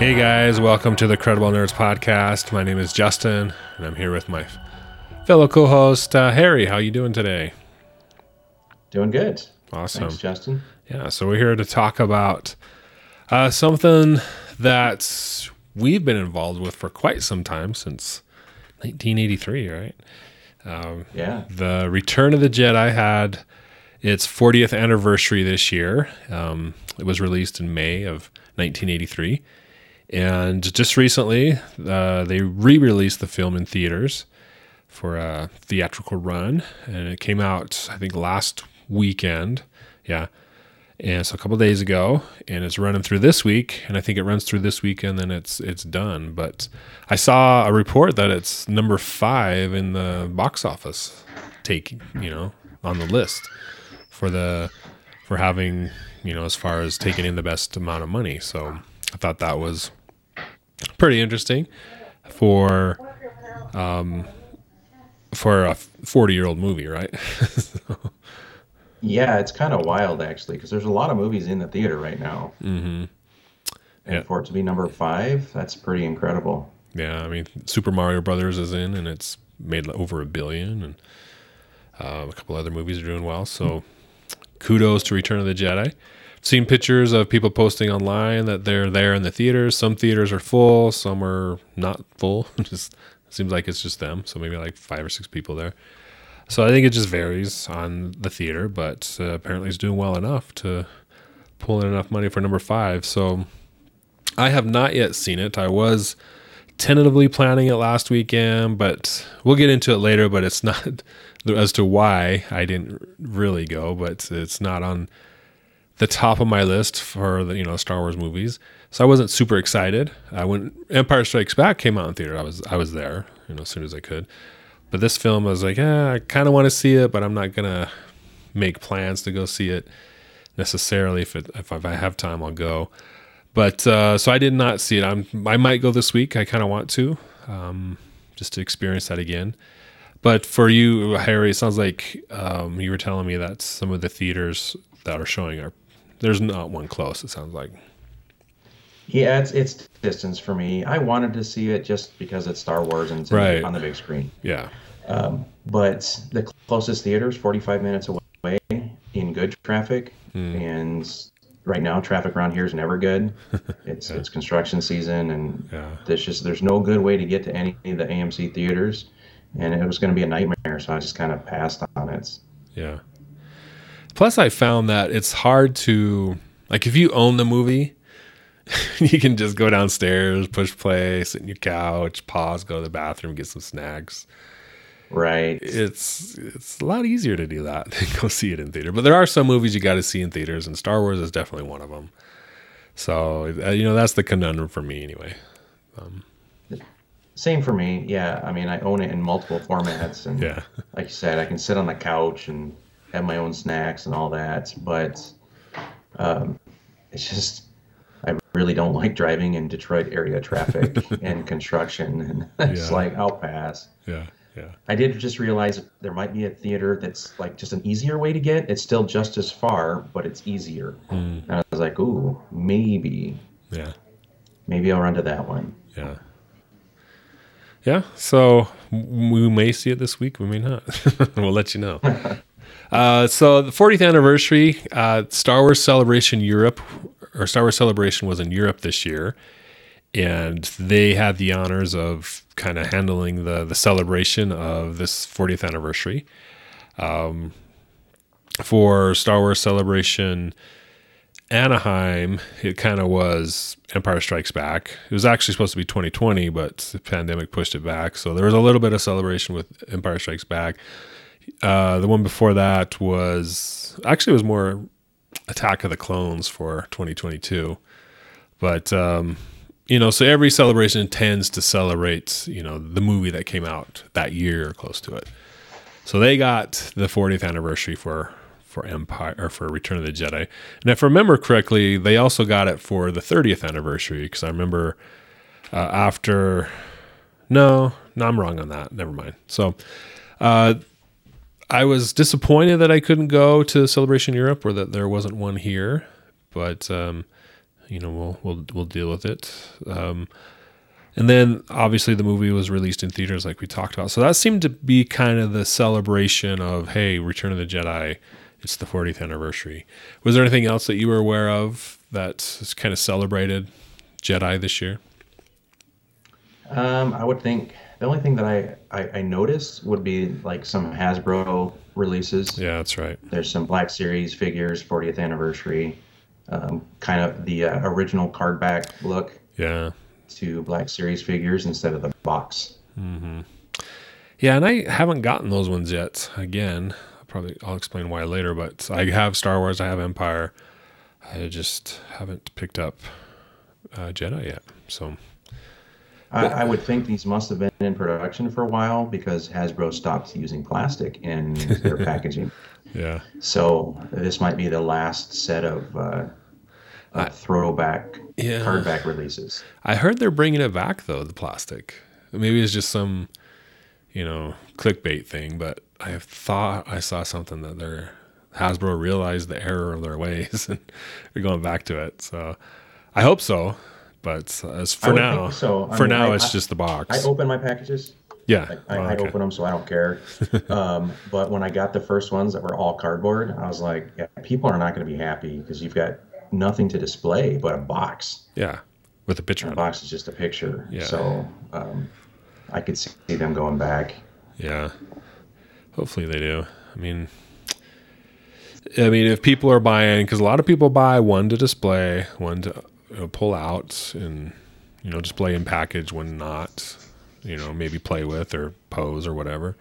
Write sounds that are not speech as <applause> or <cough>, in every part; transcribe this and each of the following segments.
Hey guys, welcome to the Credible Nerds podcast. My name is Justin, and I'm here with my fellow co-host uh, Harry. How you doing today? Doing good. Awesome. Thanks, Justin. Yeah, so we're here to talk about uh, something that we've been involved with for quite some time since 1983, right? Um, Yeah. the Return of the Jedi had its 40th anniversary this year. Um, it was released in May of 1983. And just recently, uh, they re released the film in theaters for a theatrical run. And it came out, I think, last weekend. Yeah. And so a couple days ago, and it's running through this week, and I think it runs through this week, and then it's it's done. But I saw a report that it's number five in the box office, take you know on the list for the for having you know as far as taking in the best amount of money. So I thought that was pretty interesting for um for a forty year old movie, right? Yeah, it's kind of wild actually, because there's a lot of movies in the theater right now. mm-hmm. And Yeah. for it to be number five, that's pretty incredible. Yeah, I mean, Super Mario Brothers is in, and it's made over a billion, and uh, a couple other movies are doing well. So, kudos to Return of the Jedi. Seen pictures of people posting online that they're there in the theaters. Some theaters are full, some are not full. <laughs> just seems like it's just them. So maybe like five or six people there. So I think it just varies on the theater, but uh, apparently it's doing well enough to pull in enough money for number five. So I have not yet seen it. I was tentatively planning it last weekend, but we'll get into it later. But it's <laughs> not as to why I didn't really go, but it's not on the top of my list for the you know Star Wars movies. So I wasn't super excited. When Empire Strikes Back came out in theater, I was I was there, you know, as soon as I could. But this film, I was like, eh, I kind of want to see it, but I'm not gonna make plans to go see it necessarily. If it, if I have time, I'll go. But uh, so I did not see it. I'm I might go this week. I kind of want to, um, just to experience that again. But for you, Harry, it sounds like um, you were telling me that some of the theaters that are showing are there's not one close. It sounds like. Yeah, it's it's distance for me. I wanted to see it just because it's Star Wars and it's Right. on the big screen. Yeah. Um, but the closest theater is 45 minutes away in good traffic, Hmm. and right now traffic around here is never good. <laughs> It's it's construction season, and Yeah. there's just there's no good way to get to any of the AMC theaters, and it was going to be a nightmare. So I just kind of passed on it. Yeah. Plus, I found that it's hard to like if you own the movie, <laughs> you can just go downstairs, push play, sit in your couch, pause, go to the bathroom, get some snacks. Right. It's it's a lot easier to do that <laughs> than go see it in theater. But there are some movies you got to see in theaters, and Star Wars is definitely one of them. So uh, you know that's the conundrum for me anyway. Um, Same for me. Yeah. I mean, I own it in multiple formats, and Yeah. <laughs> like you said, I can sit on the couch and have my own snacks and all that. But um, it's just I really don't like driving in Detroit area traffic <laughs> and construction, and it's Yeah. like I'll pass. Yeah, yeah, I did just realize there might be a theater that's like just an easier way to get. It's still just as far, but it's easier. Mm. And I was like, ooh, maybe, yeah, maybe I'll run to that one. yeah. Yeah, so we may see it this week. We may not. <laughs> we'll let you know. <laughs> Uh, so the 40th anniversary, uh, Star Wars Celebration Europe, or Star Wars Celebration was in Europe this year, and they had the honors of kind of handling the the celebration of this 40th anniversary. Um, for Star Wars Celebration Anaheim, it kind of was Empire Strikes Back. It was actually supposed to be 2020, but the pandemic pushed it back. So there was a little bit of celebration with Empire Strikes Back. Uh, the one before that was actually was more Attack of the Clones for 2022. But um, you know, so every celebration tends to celebrate you know the movie that came out that year or close to it. So they got the 40th anniversary for for Empire or for Return of the Jedi. And if I remember correctly, they also got it for the 30th anniversary because I remember uh, after. No, no, I'm wrong on that. Never mind. So, uh, I was disappointed that I couldn't go to Celebration Europe or that there wasn't one here, but um, you know, we'll we'll we'll deal with it. Um, and then obviously the movie was released in theaters, like we talked about. So that seemed to be kind of the celebration of, hey, Return of the Jedi. It's the 40th anniversary. Was there anything else that you were aware of that kind of celebrated Jedi this year? Um, I would think the only thing that I, I, I noticed would be like some Hasbro releases. Yeah, that's right. There's some Black Series figures, 40th anniversary, um, kind of the uh, original card back look Yeah. to Black Series figures instead of the box. Mm-hmm. Yeah, and I haven't gotten those ones yet. Again, I'll probably I'll explain why later, but I have Star Wars, I have Empire. I just haven't picked up uh, Jedi yet. So I, I would think these must have been in production for a while because Hasbro stopped using plastic in their <laughs> packaging. yeah, So this might be the last set of, uh, of throwback Yeah. cardback releases. I heard they're bringing it back though. The plastic, maybe it's just some, you know, clickbait thing. But I thought I saw something that they're Hasbro realized the error of their ways <laughs> and they're going back to it. So I hope so. But as for now, so. I for mean, now, I- it's I- just the box. I open my packages. yeah, I, Oh, I okay. open them, so I don't care. <laughs> Um, but when I got the first ones that were all cardboard, I was like, yeah, people are not going to be happy because you've got nothing to display but a box. Yeah, with a picture The on it. box is just a picture. Yeah. So um, I could see them going back. Yeah. Hopefully they do. I mean, I mean, if people are buying, because a lot of people buy one to display, one to you know, pull out and you know display and package, when not, you know, maybe play with or pose or whatever.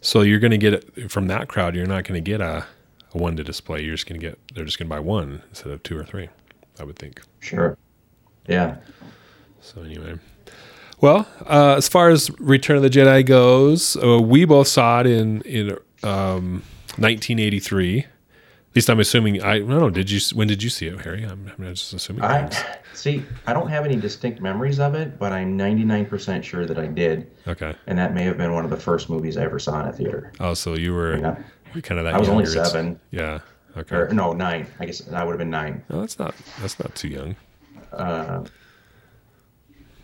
So you're going to get it from that crowd. You're not going to get a, a one to display. You're just going to get. They're just going to buy one instead of two or three. I would think. Sure. Yeah. So anyway, well, uh, as far as Return of the Jedi goes, uh, we both saw it in in um, 1983. At least I'm assuming. I, I don't know. Did you? When did you see it, Harry? I'm, I'm just assuming. I <laughs> see. I don't have any distinct memories of it, but I'm 99% sure that I did, okay. and that may have been one of the first movies I ever saw in a theater. Oh, so you were Yeah. kind of that. I was only seven. Yeah. Okay. Or no, nine. I guess I would have been nine. No, that's not. That's not too young. Uh,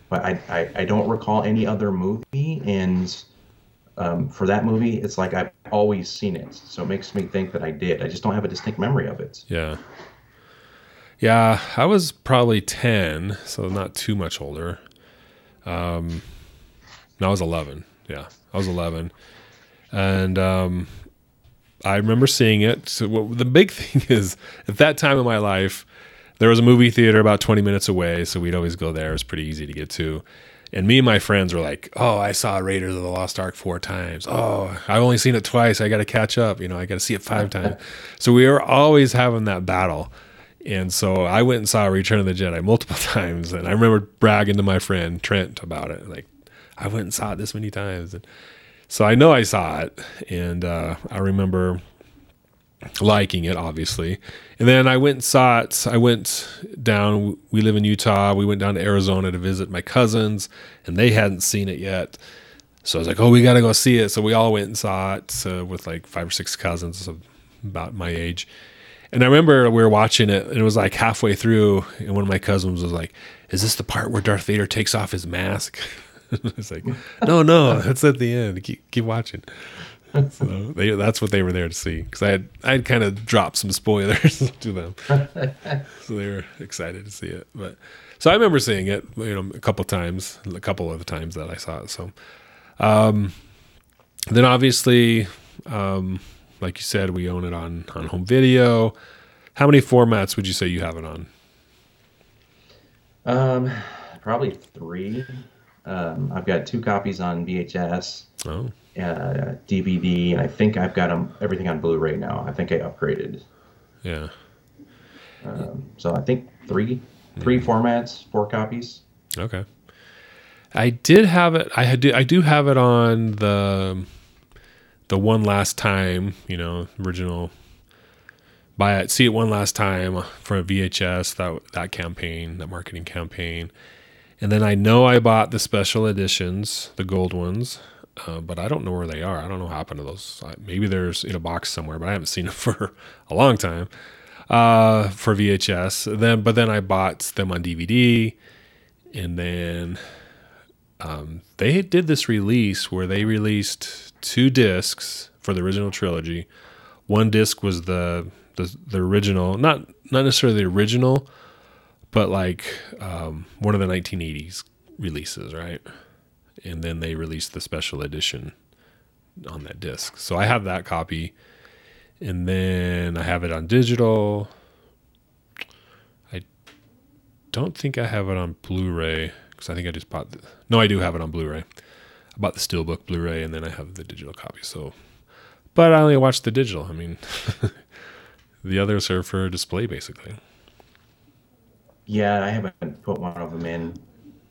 but I, I, I don't recall any other movie and um, for that movie it's like i've always seen it so it makes me think that i did i just don't have a distinct memory of it Yeah. Yeah, I was probably 10, so not too much older. Um, no, I was 11. Yeah, I was 11. And um, I remember seeing it. So what, the big <laughs> thing is, at that time in my life, there was a movie theater about 20 minutes away, so we'd always go there. It was pretty easy to get to. And me and my friends were like, "Oh, I saw Raiders of the Lost Ark four times. Oh, I've only seen it twice. I got to catch up. You know, I got to see it five times." <laughs> So we were always having that battle. And so I went and saw Return of the Jedi multiple <laughs> times, and I remember bragging to my friend Trent about it. Like, I went and saw it this many times, and so I know I saw it, and uh, I remember liking it, obviously. And then I went and saw it. I went down. We live in Utah. We went down to Arizona to visit my cousins, and they hadn't seen it yet. So I was like, "Oh, we got to go see it." So we all went and saw it uh, with like five or six cousins of about my age. And I remember we were watching it, and it was like halfway through, and one of my cousins was like, "Is this the part where Darth Vader takes off his mask?" <laughs> it's like, "No, no, it's at the end. Keep keep watching." <laughs> So they, that's what they were there to see because I had I had kind of dropped some spoilers <laughs> to them, <laughs> so they were excited to see it. But so I remember seeing it, you know, a couple times, a couple of the times that I saw it. So, um, then obviously, um, like you said, we own it on on home video. How many formats would you say you have it on? um, probably three um, i've got two copies on vhs Oh, uh, dvd and i think i've got 'em- everything on blu-ray now i think i upgraded yeah, so i think three three formats four copies okay. I did have it. I had. I do have it on the the one last time. You know, original. Buy it. See it one last time for a VHS. That that campaign, that marketing campaign, and then I know I bought the special editions, the gold ones. Uh, but I don't know where they are. I don't know what happened to those. Maybe there's in a box somewhere, but I haven't <laughs> seen them for a long time. uh, for VHS. Then, but then I bought them on DVD, and then um, they did this release where they released two discs for the original trilogy. One disc was the the, the original, not not necessarily the original, but like um, one of the 1980s releases, right? And then they released the special edition on that disc. So I have that copy, and then I have it on digital. I don't think I have it on Blu-ray because I think I just bought. The, no, I do have it on Blu-ray. I bought the Steelbook Blu-ray, and then I have the digital copy. So, but I only watched the digital. I mean, <laughs> the others are for display, basically. Yeah, I haven't put one of them in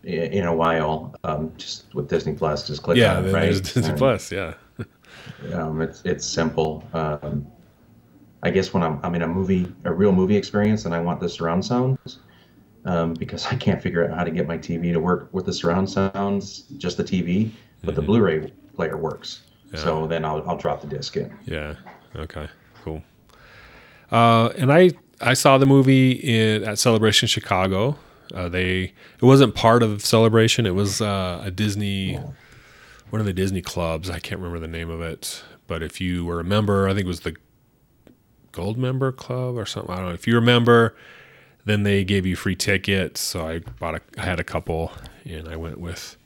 in a while. Um, just with Disney Plus, just click Yeah, on it, right? <laughs> Disney And, Plus. Yeah, Um, it's it's simple. Um, I guess when I'm I'm in a movie, a real movie experience, and I want the surround sounds, um, because <laughs> I can't figure out how to get my TV to work with the surround sounds, just the TV, but the Blu-ray player works. So then I'll I'll drop the disc in. yeah. Okay, cool. Uh, and I I saw the movie in at Celebration Chicago. Uh, they it wasn't part of Celebration. It was uh, a Disney, one of the Disney clubs. I can't remember the name of it, but if you were a member, I think it was the Gold Member Club or something. I don't know. If you remember, then they gave you free tickets. So I bought a, I had a couple, and I went with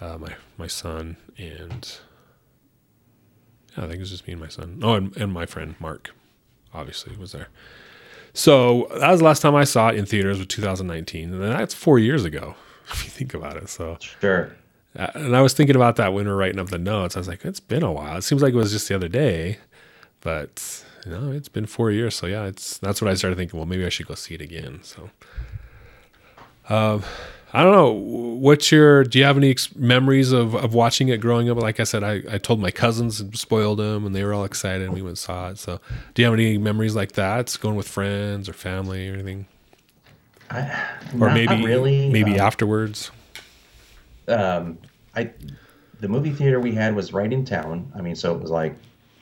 uh, my my son and yeah, I think it was just me and my son. Oh, and, and my friend Mark, obviously, was there. So that was the last time I saw it in theaters with 2019, and that's four years ago, <laughs> if you think about it. So, Sure. uh, and I was thinking about that when we were writing up the notes. I was like, it's been a while. It seems like it was just the other day, but you know, it's been four years. So yeah, it's that's what I started thinking. Well, maybe I should go see it again. So, um, I don't know. What's your? Do you have any ex- memories of, of watching it growing up? Like I said, I, I told my cousins and spoiled them, and they were all excited, and we went and saw it. So, do you have any memories like that? Going with friends or family or anything, I, or not maybe really. maybe um, afterwards? um, I the movie theater we had was right in town. I mean, so it was like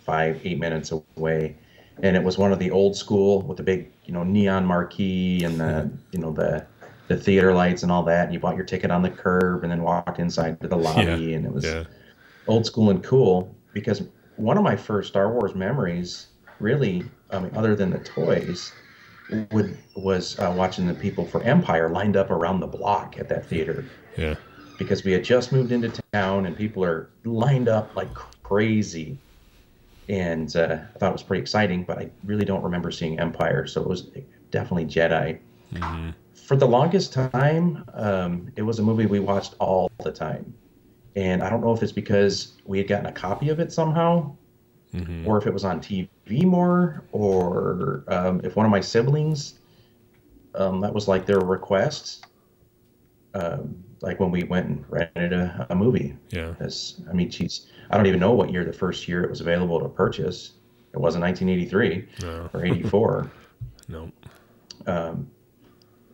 five, eight minutes away, and it was one of the old school with the big, you know, neon marquee and the, you know, the the theater lights and all that. And you bought your ticket on the curb and then walked inside to the lobby, and it was Yeah, old school and cool. Because one of my first Star Wars memories, really, I mean, other than the toys, would was uh, watching the people for Empire lined up around the block at that theater yeah, because we had just moved into town and people are lined up like crazy. And uh, I thought it was pretty exciting, but I really don't remember seeing Empire, so it was definitely Jedi. For the longest time, um, it was a movie we watched all the time. And I don't know if it's because we had gotten a copy of it somehow, or if it was on TV more, or um, if one of my siblings, um, that was like their request um, like when we went and rented a, a movie. yeah. I mean, geez, I don't even know what year the first year it was available to purchase. It wasn't 1983 No, or 84, <laughs> no.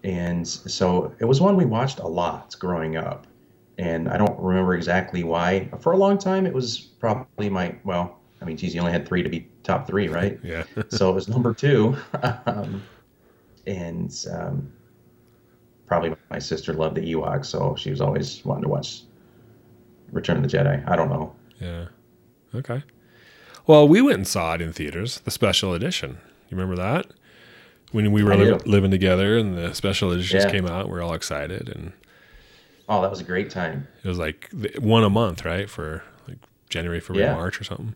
And so it was one we watched a lot growing up. And I don't remember exactly why. For a long time, it was probably my well. I mean, geez, you only had three to be top three, right? <laughs> Yeah, <laughs> so it was number two. um, and um, probably my sister loved the Ewoks, so she was always wanting to watch Return of the Jedi. I don't know. yeah. Okay. Well, we went and saw it in theaters, the special edition. You remember that? When we were li- living together and the special editions Yeah. came out, We're all excited. And Oh, that was a great time. it was like one a month, right? For like January, February, Yeah. March or something.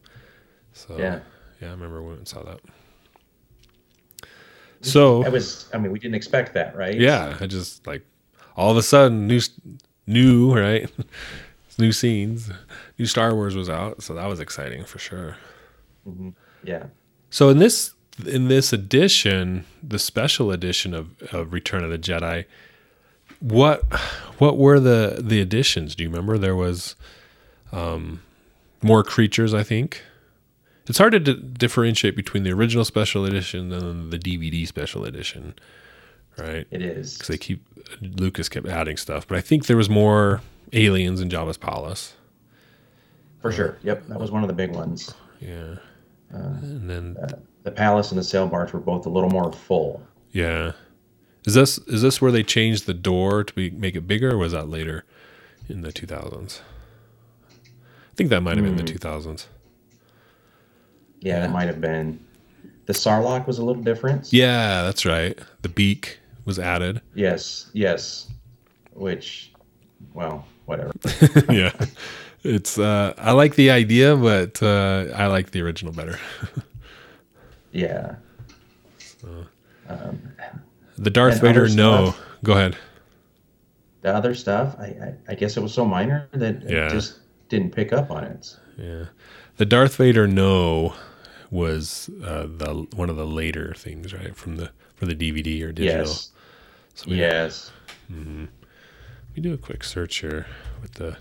So, Yeah. yeah, I remember when we went and saw that. So, I was. I mean, we didn't expect that, right? yeah, I just like all of a sudden new, new, right? <laughs> new scenes, new Star Wars was out. So that was exciting for sure. Mm-hmm. Yeah. So in this in this edition, the special edition of, of Return of the Jedi, what what were the the additions? Do you remember? There was um, more creatures, I think. It's hard to di- differentiate between the original special edition and the DVD special edition, right? It is. Because they keep Lucas kept adding stuff, but I think there was more aliens in Jabba's palace. For sure. Yep. That was one of the big ones. Yeah, and then the palace and the sail barge were both a little more full. Yeah. Is this is this where they changed the door to be, make it bigger, or was that later in the 2000s? I think that might have been the 2000s. Yeah, that might have been. The Sarlacc was a little different. Yeah, that's right. The beak was added. Yes, yes. Which, well, whatever. <laughs> yeah. It's uh I like the idea, but uh I like the original better. <laughs> Yeah. the Darth Vader no. stuff. Go ahead. The other stuff, I, I, I guess it was so minor that Yeah. it just didn't pick up on it. Yeah. The Darth Vader no was uh the one of the later things, right? From the for the DVD or digital. Yes. So we, Yes. we do a quick search here what the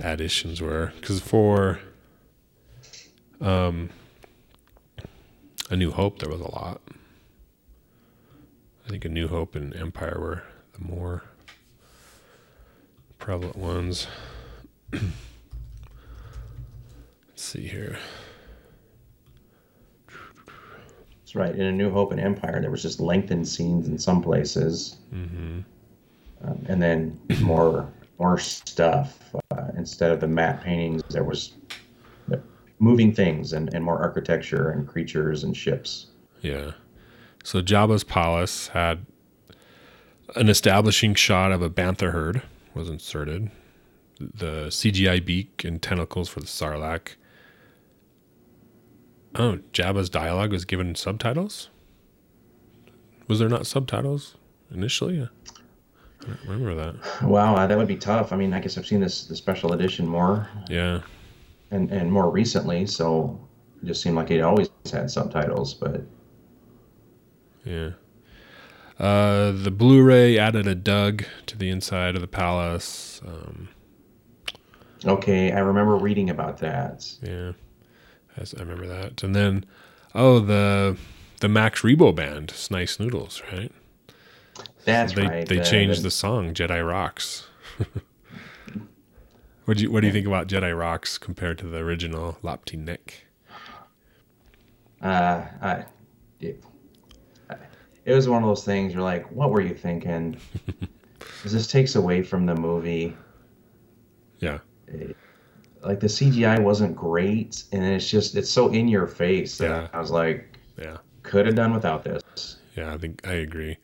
additions were cuz for um A New Hope there was a lot. I think A New Hope and Empire were the more prevalent ones. <clears throat> Let's see here. That's right. In A New Hope and Empire, there was just lengthened scenes in some places, Mm-hmm. um, and then more more stuff. Uh, instead of the matte paintings, there was moving things and, and more architecture and creatures and ships. Yeah. So Jabba's palace had an establishing shot of a bantha herd was inserted. The CGI beak and tentacles for the Sarlacc. Oh, Jabba's dialogue was given subtitles? Was there not subtitles initially? I don't remember that. Wow, that would be tough. I mean, I guess I've seen this the special edition more Yeah. And and more recently, so it just seemed like it always had subtitles. But Yeah. Uh, the Blu-ray added a dug to the inside of the palace. Um, okay, I remember reading about that. Yeah, I remember that. And then, oh, the the Max Rebo band, Sy Snootles, right? That's they right. they the- changed the- the song Jedi Rocks. <laughs> what do you what do you think about Jedi Rocks compared to the original Lapti Nek? Uh, I, it, it was one of those things. You're like, what were you thinking? 'Cause <laughs> this takes away from the movie. Yeah, Like the CGI wasn't great, and it's just it's so in your face. that Yeah. I was like, yeah, could have done without this. yeah. I think I agree.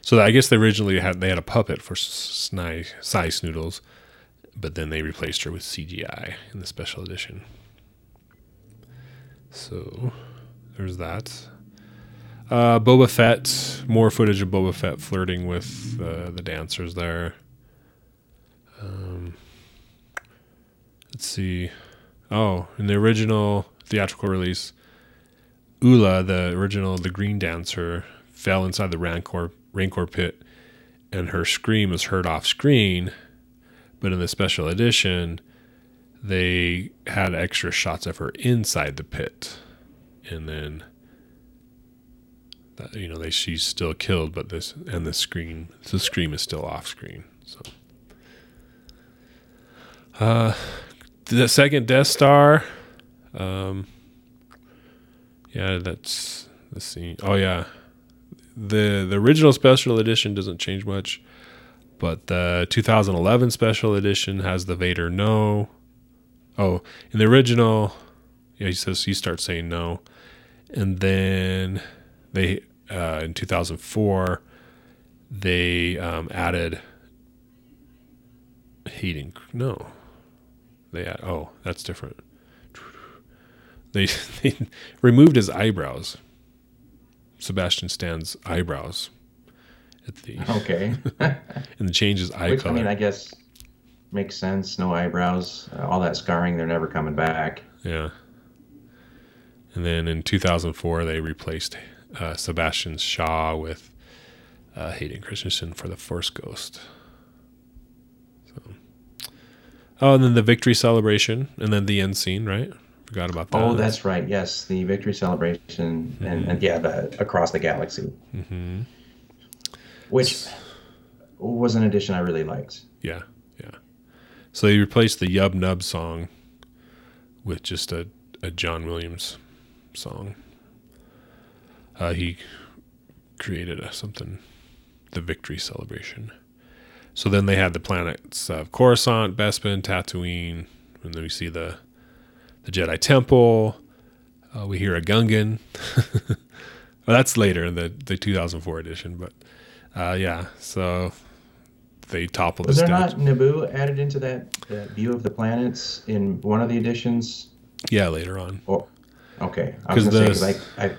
So I guess they originally had they had a puppet for Snice Sy Snootles, but then they replaced her with CGI in the special edition. So there's that. Uh, Boba Fett, more footage of Boba Fett flirting with uh, the dancers there. Um, let's see. Oh, in the original theatrical release, Oola, the original the Green Dancer, fell inside the Rancor Rancor pit, and her scream was heard off screen. But in the special edition, they had extra shots of her inside the pit, and then that, you know they she's still killed, but this and the screen the scream is still off screen. So, uh, the second Death Star, um, yeah, that's the scene. Oh yeah, the the original special edition doesn't change much, but the 2011 special edition has the Vader no. Oh, in the original, yeah, he says he starts saying no, and then they uh, in 2004 they um, added Hayden. No, they add, oh that's different. <laughs> They <laughs> they removed his eyebrows. Sebastian Stan's eyebrows at the Okay, and his eye which I mean, I guess makes sense. No eyebrows, uh, all that scarring. They're never coming back. Yeah. And then in 2004, they replaced uh, Sebastian Shaw with uh, Hayden Christensen for the Force Ghost. So, oh, and then the victory celebration, and then the end scene, right? Forgot about that. Oh, that's right. Yes, the victory celebration, and, and yeah, the across the galaxy, hmm which was an addition I really liked. yeah, yeah. So they replaced the Yub Nub song with just a, a John Williams song. Uh, he created a, something, the victory celebration. So then they had the planets of Coruscant, Bespin, Tatooine, and then we see the the Jedi Temple. Uh, we hear a Gungan. <laughs> well, that's later in the, the 2004 edition, but uh, yeah. So they toppled Was the there not Naboo added into that, that view of the planets in one of the editions? Yeah, later on. Oh, okay. I was gonna the- say 'cause I,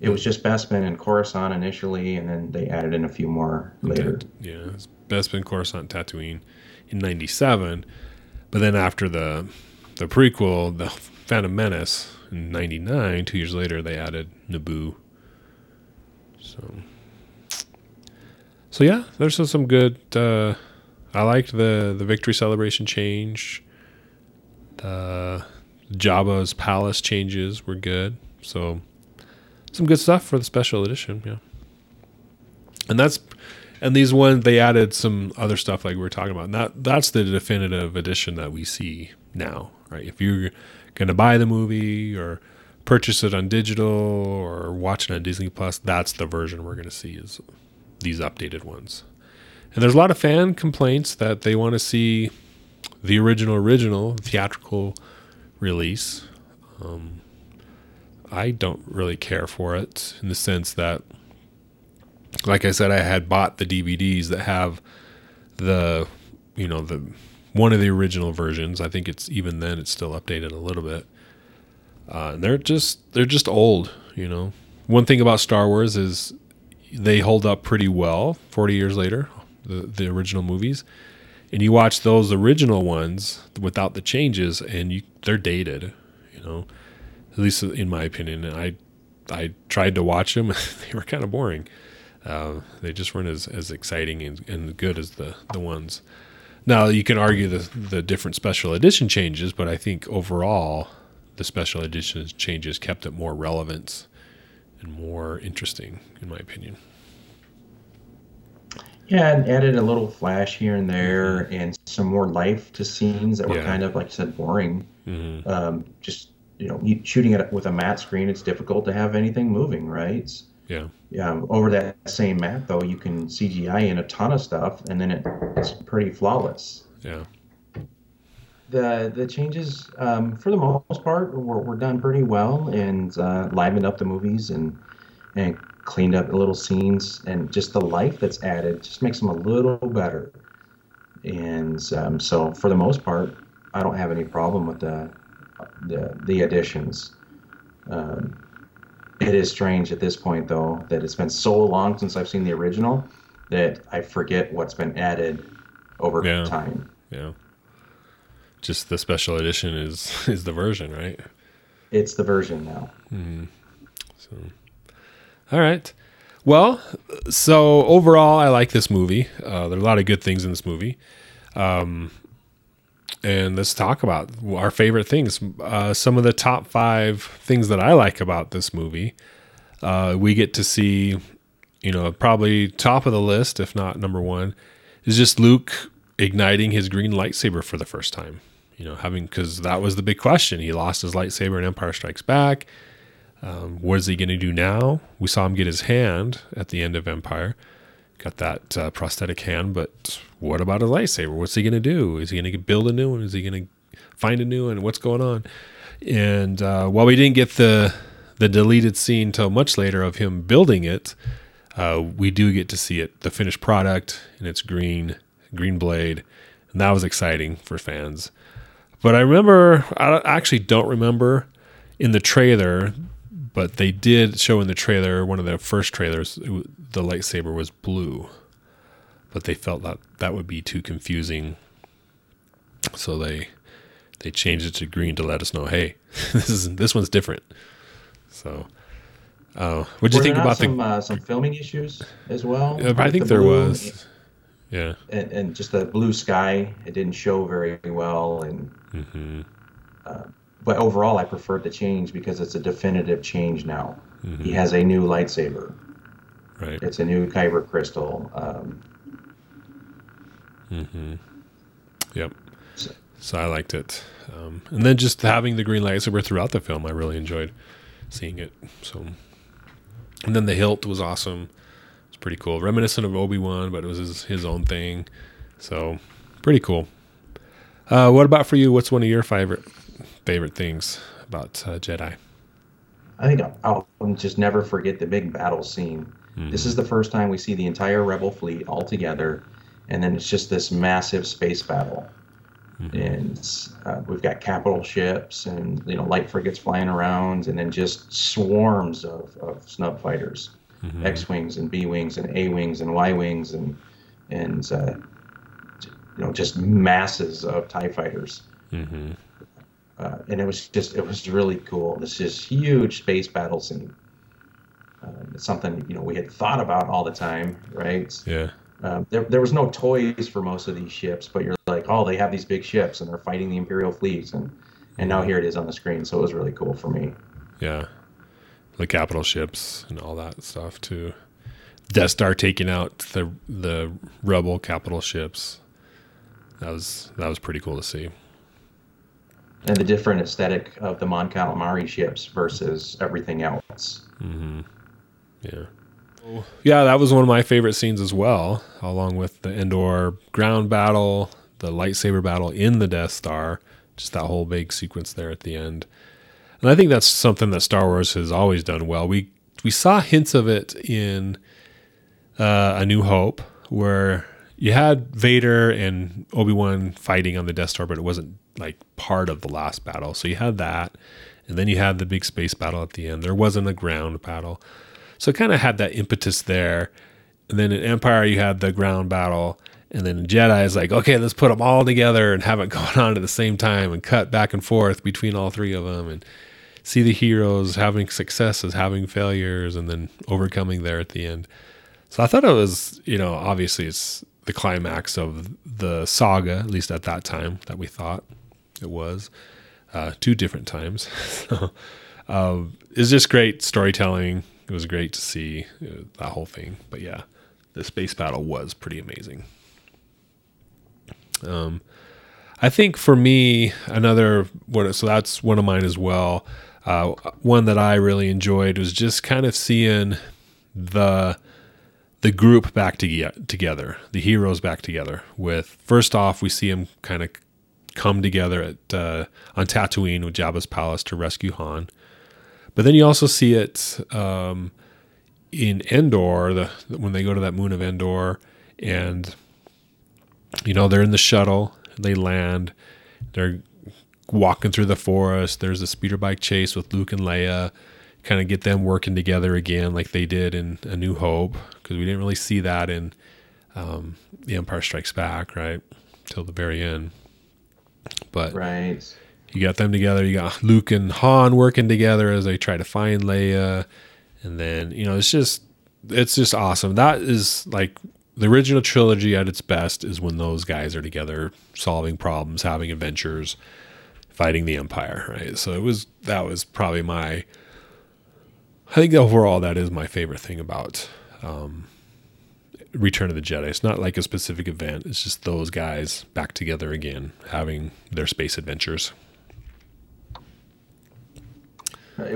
it was just Bespin and Coruscant initially, and then they added in a few more later. Yeah, it's Bespin, Coruscant, Tatooine in '97, but then after the the prequel, the Phantom Menace in '99, two years later, they added Naboo. So, so yeah, there's some- good. Uh, I liked the the victory celebration change. The Jabba's palace changes were good. So, some good stuff for the special edition. Yeah and that's and these ones they added some other stuff like we were talking about and that that's the definitive edition that we see now right if you're to buy the movie or purchase it on digital or watch it on disney plus that's the version we're to see is these updated ones and there's a lot of fan complaints that they want to see the original original theatrical release um, i don't really care for it in the sense that like I said, I had bought the DVDs that have the, you know, the one of the original versions. I think it's even then it's still updated a little bit. Uh, and they're just they're just old, you know. One thing about Star Wars is they hold up pretty well 40 years later, the the original movies. And you watch those original ones without the changes and you they're dated, you know. At least in my opinion. And I I tried to watch them, <laughs> they were kind of boring. Uh, they just weren't as, as exciting and, and good as the, the ones. Now you can argue the the different special edition changes, but I think overall the special edition changes kept it more relevant and more interesting, in my opinion. Yeah, and added a little flash here and there, and some more life to scenes that were Yeah. kind of like I said boring. Mm-hmm. Um, just you know, shooting it with a matte screen, it's difficult to have anything moving, right? Yeah, yeah, over that same map though, you can CGI in a ton of stuff, and then it, it's pretty flawless. yeah, The the changes, um, for the most part, were, were done pretty well and uh, livened up the movies and and cleaned up the little scenes and just the life that's added just makes them a little better. And um, so, for the most part, I don't have any problem with the the, the additions. Um, it is strange at this point, though, that it's been so long since I've seen the original that I forget what's been added over Yeah. time. yeah. Just the special edition is <laughs> is the version, right? It's the version now. So, all right. Well, so overall, I like this movie. Uh, there are a lot of good things in this movie. Um, and let's talk about our favorite things. Uh, some of the top five things that I like about this movie. Uh, we get to see, you know, probably top of the list, if not number one, is just Luke igniting his green lightsaber for the first time. You know, having because that was the big question. He lost his lightsaber in Empire Strikes Back. Um, what is he going to do now? We saw him get his hand at the end of Empire. Got that uh, prosthetic hand, but what about his lightsaber? What's he going to do? Is he going to build a new one? Is he going to find a new one? What's going on? And uh, while we didn't get the the deleted scene till much later of him building it, uh, we do get to see it, the finished product, and it's green, green blade, and that was exciting for fans. But I remember, I actually don't remember in the trailer, but they did show in the trailer, one of the first trailers, the lightsaber was blue. But they felt that that would be too confusing, so they they changed it to green to let us know, hey, <laughs> this is this one's different. So, uh, what do you think about some the? uh, some filming issues as well? Uh, I think the there was. Yeah. and, and just the blue sky. It didn't show very well, and hmm uh, but overall, I preferred the change because it's a definitive change now. Mm-hmm. He has a new lightsaber. Right. It's a new kyber crystal. Um, Yep. So- So I liked it, um, and then just having the green lightsaber throughout the film, I really enjoyed seeing it. So And then the hilt was awesome. Pretty cool, reminiscent of Obi Wan, but it was his, his own thing. So pretty cool. Uh, what about for you? What's one of your favorite favorite things about uh, Jedi? I think I'll, I'll just never forget the big battle scene. Mm-hmm. This is the first time we see the entire Rebel fleet all together, and then it's just this massive space battle. Mm-hmm. And uh, we've got capital ships and you know light frigates flying around, and then just swarms of, of snub fighters, mm-hmm. X wings and B wings and A wings and Y wings and and uh, you know just masses of Tie fighters. Mm-hmm. Uh, and it was just it was really cool. This is huge space battle scene. Uh, it's something you know we had thought about all the time, right? Yeah. Um, there, there was no toys for most of these ships, but you're like, oh, they have these big ships and they're fighting the Imperial fleets, and and now here it is on the screen. So it was really cool for me. Yeah, the capital ships and all that stuff too. Death Star taking out the the rebel capital ships. That was that was pretty cool to see. And the different aesthetic of the Mon Calamari ships versus everything else. Mm-hmm. Yeah. Yeah, that was one of my favorite scenes as well, along with the Endor ground battle, the lightsaber battle in the Death Star, just that whole big sequence there at the end. And I think that's something that Star Wars has always done well. We we saw hints of it in uh, A New Hope, where you had Vader and Obi Wan fighting on the Death Star, but it wasn't like part of the last battle. So you had that, and then you had the big space battle at the end. There wasn't a ground battle. So it kind of had that impetus there. And then in Empire, you had the ground battle. And then Jedi is like, okay, let's put them all together and have it <laughs> going on at the same time and cut back and forth between all three of them and see the heroes having successes, having failures, and then overcoming there at the end. So I thought it was, you know, obviously it's the climax of the saga, at least at that time that we thought it was. Uh, two different times. <laughs> so, uh, it's just great storytelling it was great to see uh, that whole thing. But yeah, the space battle was pretty amazing. Um, I think for me, another what so that's one of mine as well. Uh, one that I really enjoyed was just kind of seeing the the group back to, together, the heroes back together. With first off, we see them kind of come together at uh, on Tatooine with Jabba's palace to rescue Han. But then you also see it um, in Endor, the, when they go to that moon of Endor, and you know they're in the shuttle, they land, they're walking through the forest. There's a speeder bike chase with Luke and Leia, kind of get them working together again, like they did in A New Hope, because we didn't really see that in um, The Empire Strikes Back, right, till the very end. But right you got them together. You got Luke and Han working together as they try to find Leia, and then you know it's just it's just awesome. That is like the original trilogy at its best is when those guys are together, solving problems, having adventures, fighting the Empire. Right. So it was that was probably my. I think overall that is my favorite thing about um, Return of the Jedi. It's not like a specific event. It's just those guys back together again, having their space adventures.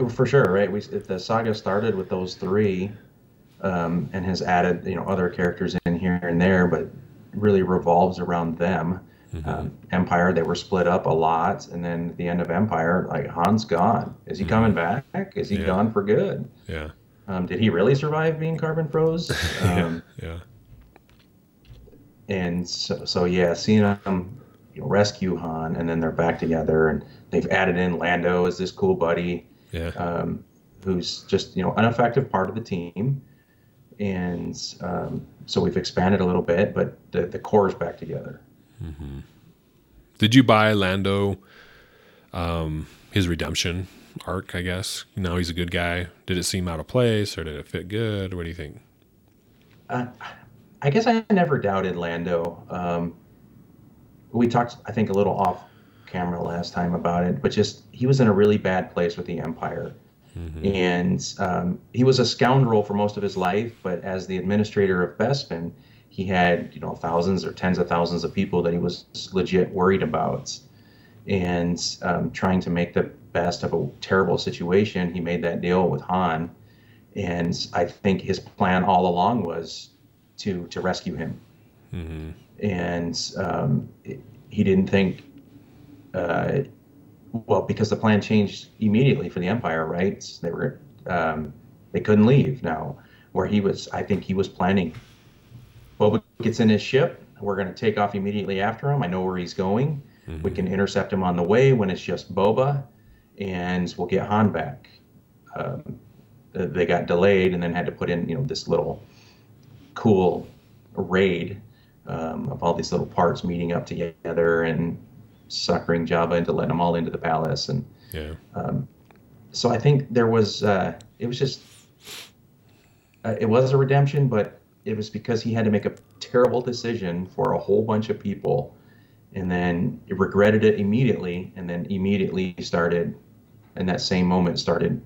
For sure, right? We if the saga started with those three, um, and has added you know other characters in here and there, but really revolves around them. Mm-hmm. Um, Empire, they were split up a lot, and then at the end of Empire, like Han's gone. Is he mm-hmm. coming back? Is he yeah. gone for good? Yeah. Um, did he really survive being carbon froze? <laughs> Um, yeah. yeah. And so, so yeah, seeing them you know, rescue Han, and then they're back together, and they've added in Lando as this cool buddy yeah. um, who's just you know an effective part of the team, and um, so we've expanded a little bit, but the the core is back together. Mm-hmm. Did you buy Lando? Um, his redemption arc, I guess. Now he's a good guy. Did it seem out of place, or did it fit good? What do you think? Uh, I guess I never doubted Lando. Um, we talked, I think, a little off camera last time about it, but just he was in a really bad place with the Empire. Mm-hmm. And um, he was a scoundrel for most of his life, but as the administrator of Bespin, he had you know thousands or tens of thousands of people that he was legit worried about, and um, trying to make the best of a terrible situation. He made that deal with Han, and I think his plan all along was to to rescue him. Mm-hmm. And um, he didn't think, uh, well, because the plan changed immediately for the Empire, right? They were um, they couldn't leave now. Where he was, I think he was planning. Gets in his ship. We're going to take off immediately after him. I know where he's going. Mm-hmm. We can intercept him on the way when it's just Boba, and we'll get Han back. Um, they got delayed and then had to put in, you know, this little cool raid um, of all these little parts meeting up together and suckering Jabba into letting them all into the palace. And yeah. Um, so I think there was, uh, it was just, uh, it was a redemption, but it was because he had to make a terrible decision for a whole bunch of people and then regretted it immediately and then immediately started in that same moment started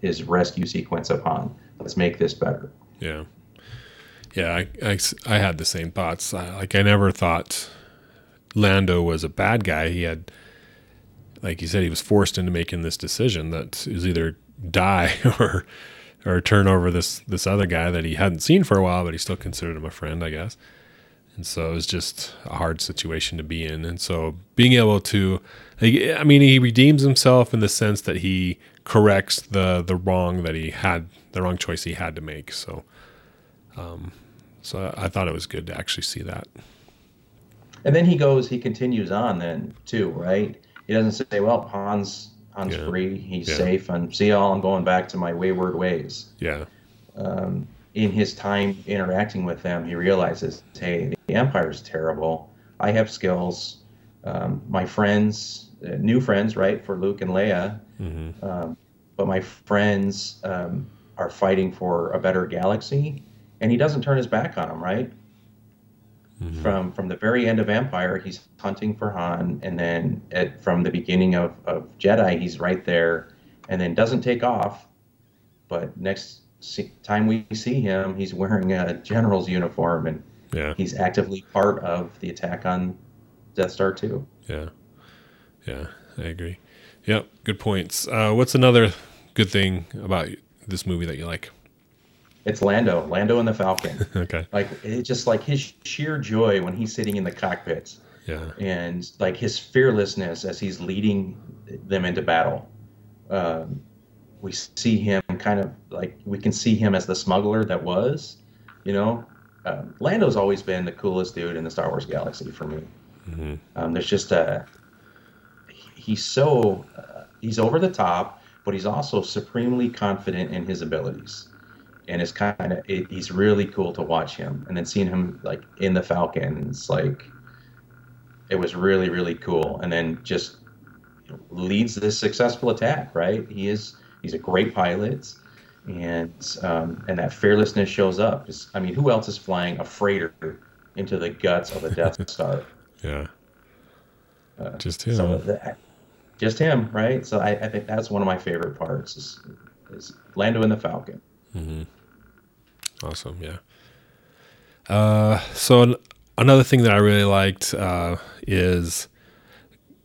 his rescue sequence upon Let's make this better. Yeah. Yeah, I, I, I had the same thoughts. I, like, I never thought Lando was a bad guy. He had, like you said, he was forced into making this decision that is either die <laughs> or or turn over this this other guy that he hadn't seen for a while, but he still considered him a friend, I guess. And so it was just a hard situation to be in. And so being able to, I mean, he redeems himself in the sense that he corrects the the wrong that he had, the wrong choice he had to make. So, um, so I thought it was good to actually see that. And then he goes, he continues on then too, right? He doesn't say, "Well, Han's Han's yeah. free, he's yeah. safe, and see y'all, I'm going back to my wayward ways." Yeah. Um, in his time interacting with them, he realizes, hey, the Empire is terrible. I have skills. Um, my friends, uh, new friends, right, for Luke and Leia, mm-hmm. um, but my friends um, are fighting for a better galaxy, and he doesn't turn his back on them, right? Mm-hmm. From from the very end of Empire, he's hunting for Han, and then at, from the beginning of, of Jedi, he's right there, and then doesn't take off. But next see, time we see him, he's wearing a general's uniform and yeah. he's actively part of the attack on Death Star 2. Yeah. Yeah, I agree. Yep, good points. Uh, what's another good thing about this movie that you like? It's Lando, Lando and the Falcon. <laughs> okay. Like it's just like his sheer joy when he's sitting in the cockpits. Yeah. And like his fearlessness as he's leading them into battle. Um, we see him kind of like we can see him as the smuggler that was, you know. Um, Lando's always been the coolest dude in the Star Wars galaxy for me. Mm-hmm. Um, there's just a he's so uh, he's over the top, but he's also supremely confident in his abilities, and it's kind of it, he's really cool to watch him. And then seeing him like in the Falcon, it's like it was really really cool. And then just leads this successful attack. Right, he is He's a great pilot, and um, and that fearlessness shows up. Just, I mean, who else is flying a freighter into the guts of a Death <laughs> Star? yeah, uh, just him. So that, just him, right? So I, I, think that's one of my favorite parts is, is Lando and the Falcon. Mm-hmm. Awesome, yeah. Uh, so an, another thing that I really liked uh, is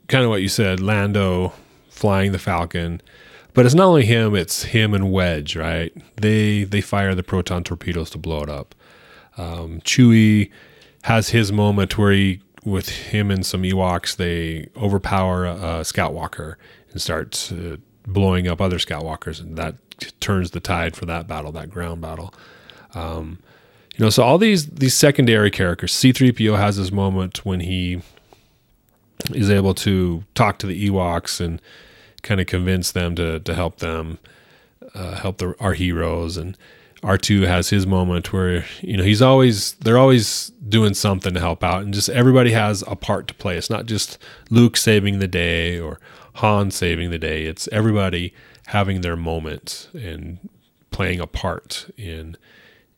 kind of what you said, Lando flying the Falcon but it's not only him; it's him and Wedge, right? They they fire the proton torpedoes to blow it up. Um, Chewie has his moment where he, with him and some Ewoks, they overpower a, a Scout Walker and start uh, blowing up other Scout Walkers, and that turns the tide for that battle, that ground battle. Um, you know, so all these these secondary characters, C-3PO has his moment when he is able to talk to the Ewoks and kind of convince them to to help them uh, help the, our heroes and R2 has his moment where you know he's always they're always doing something to help out and just everybody has a part to play. It's not just Luke saving the day or Han saving the day. It's everybody having their moment and playing a part in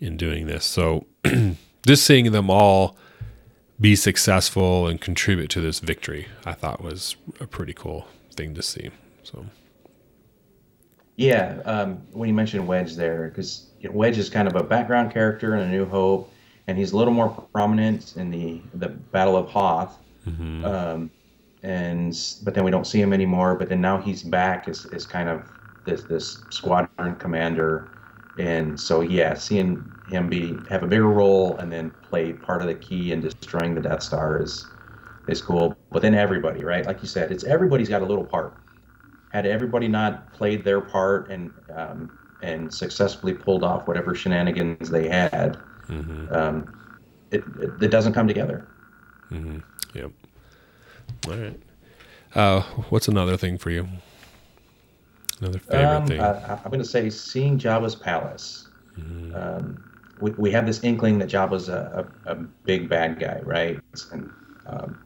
in doing this. So <clears throat> just seeing them all be successful and contribute to this victory, I thought was a pretty cool thing to see. So. Yeah, um, when you mentioned Wedge there, because Wedge is kind of a background character in A New Hope, and he's a little more prominent in the the Battle of Hoth. Mm-hmm. Um, and but then we don't see him anymore. But then now he's back as, as kind of this this squadron commander and so yeah, seeing him be have a bigger role and then play part of the key in destroying the Death Star is is cool. But then everybody, right? Like you said, it's everybody's got a little part. Had everybody not played their part and um, and successfully pulled off whatever shenanigans they had, mm-hmm. um, it, it, it doesn't come together. Mm-hmm. Yep. All right. Uh, what's another thing for you? Another favorite um, thing? I, am going to say seeing Jabba's palace. Mm-hmm. Um, we, we have this inkling that Jabba's a, a, a big bad guy, right? And um,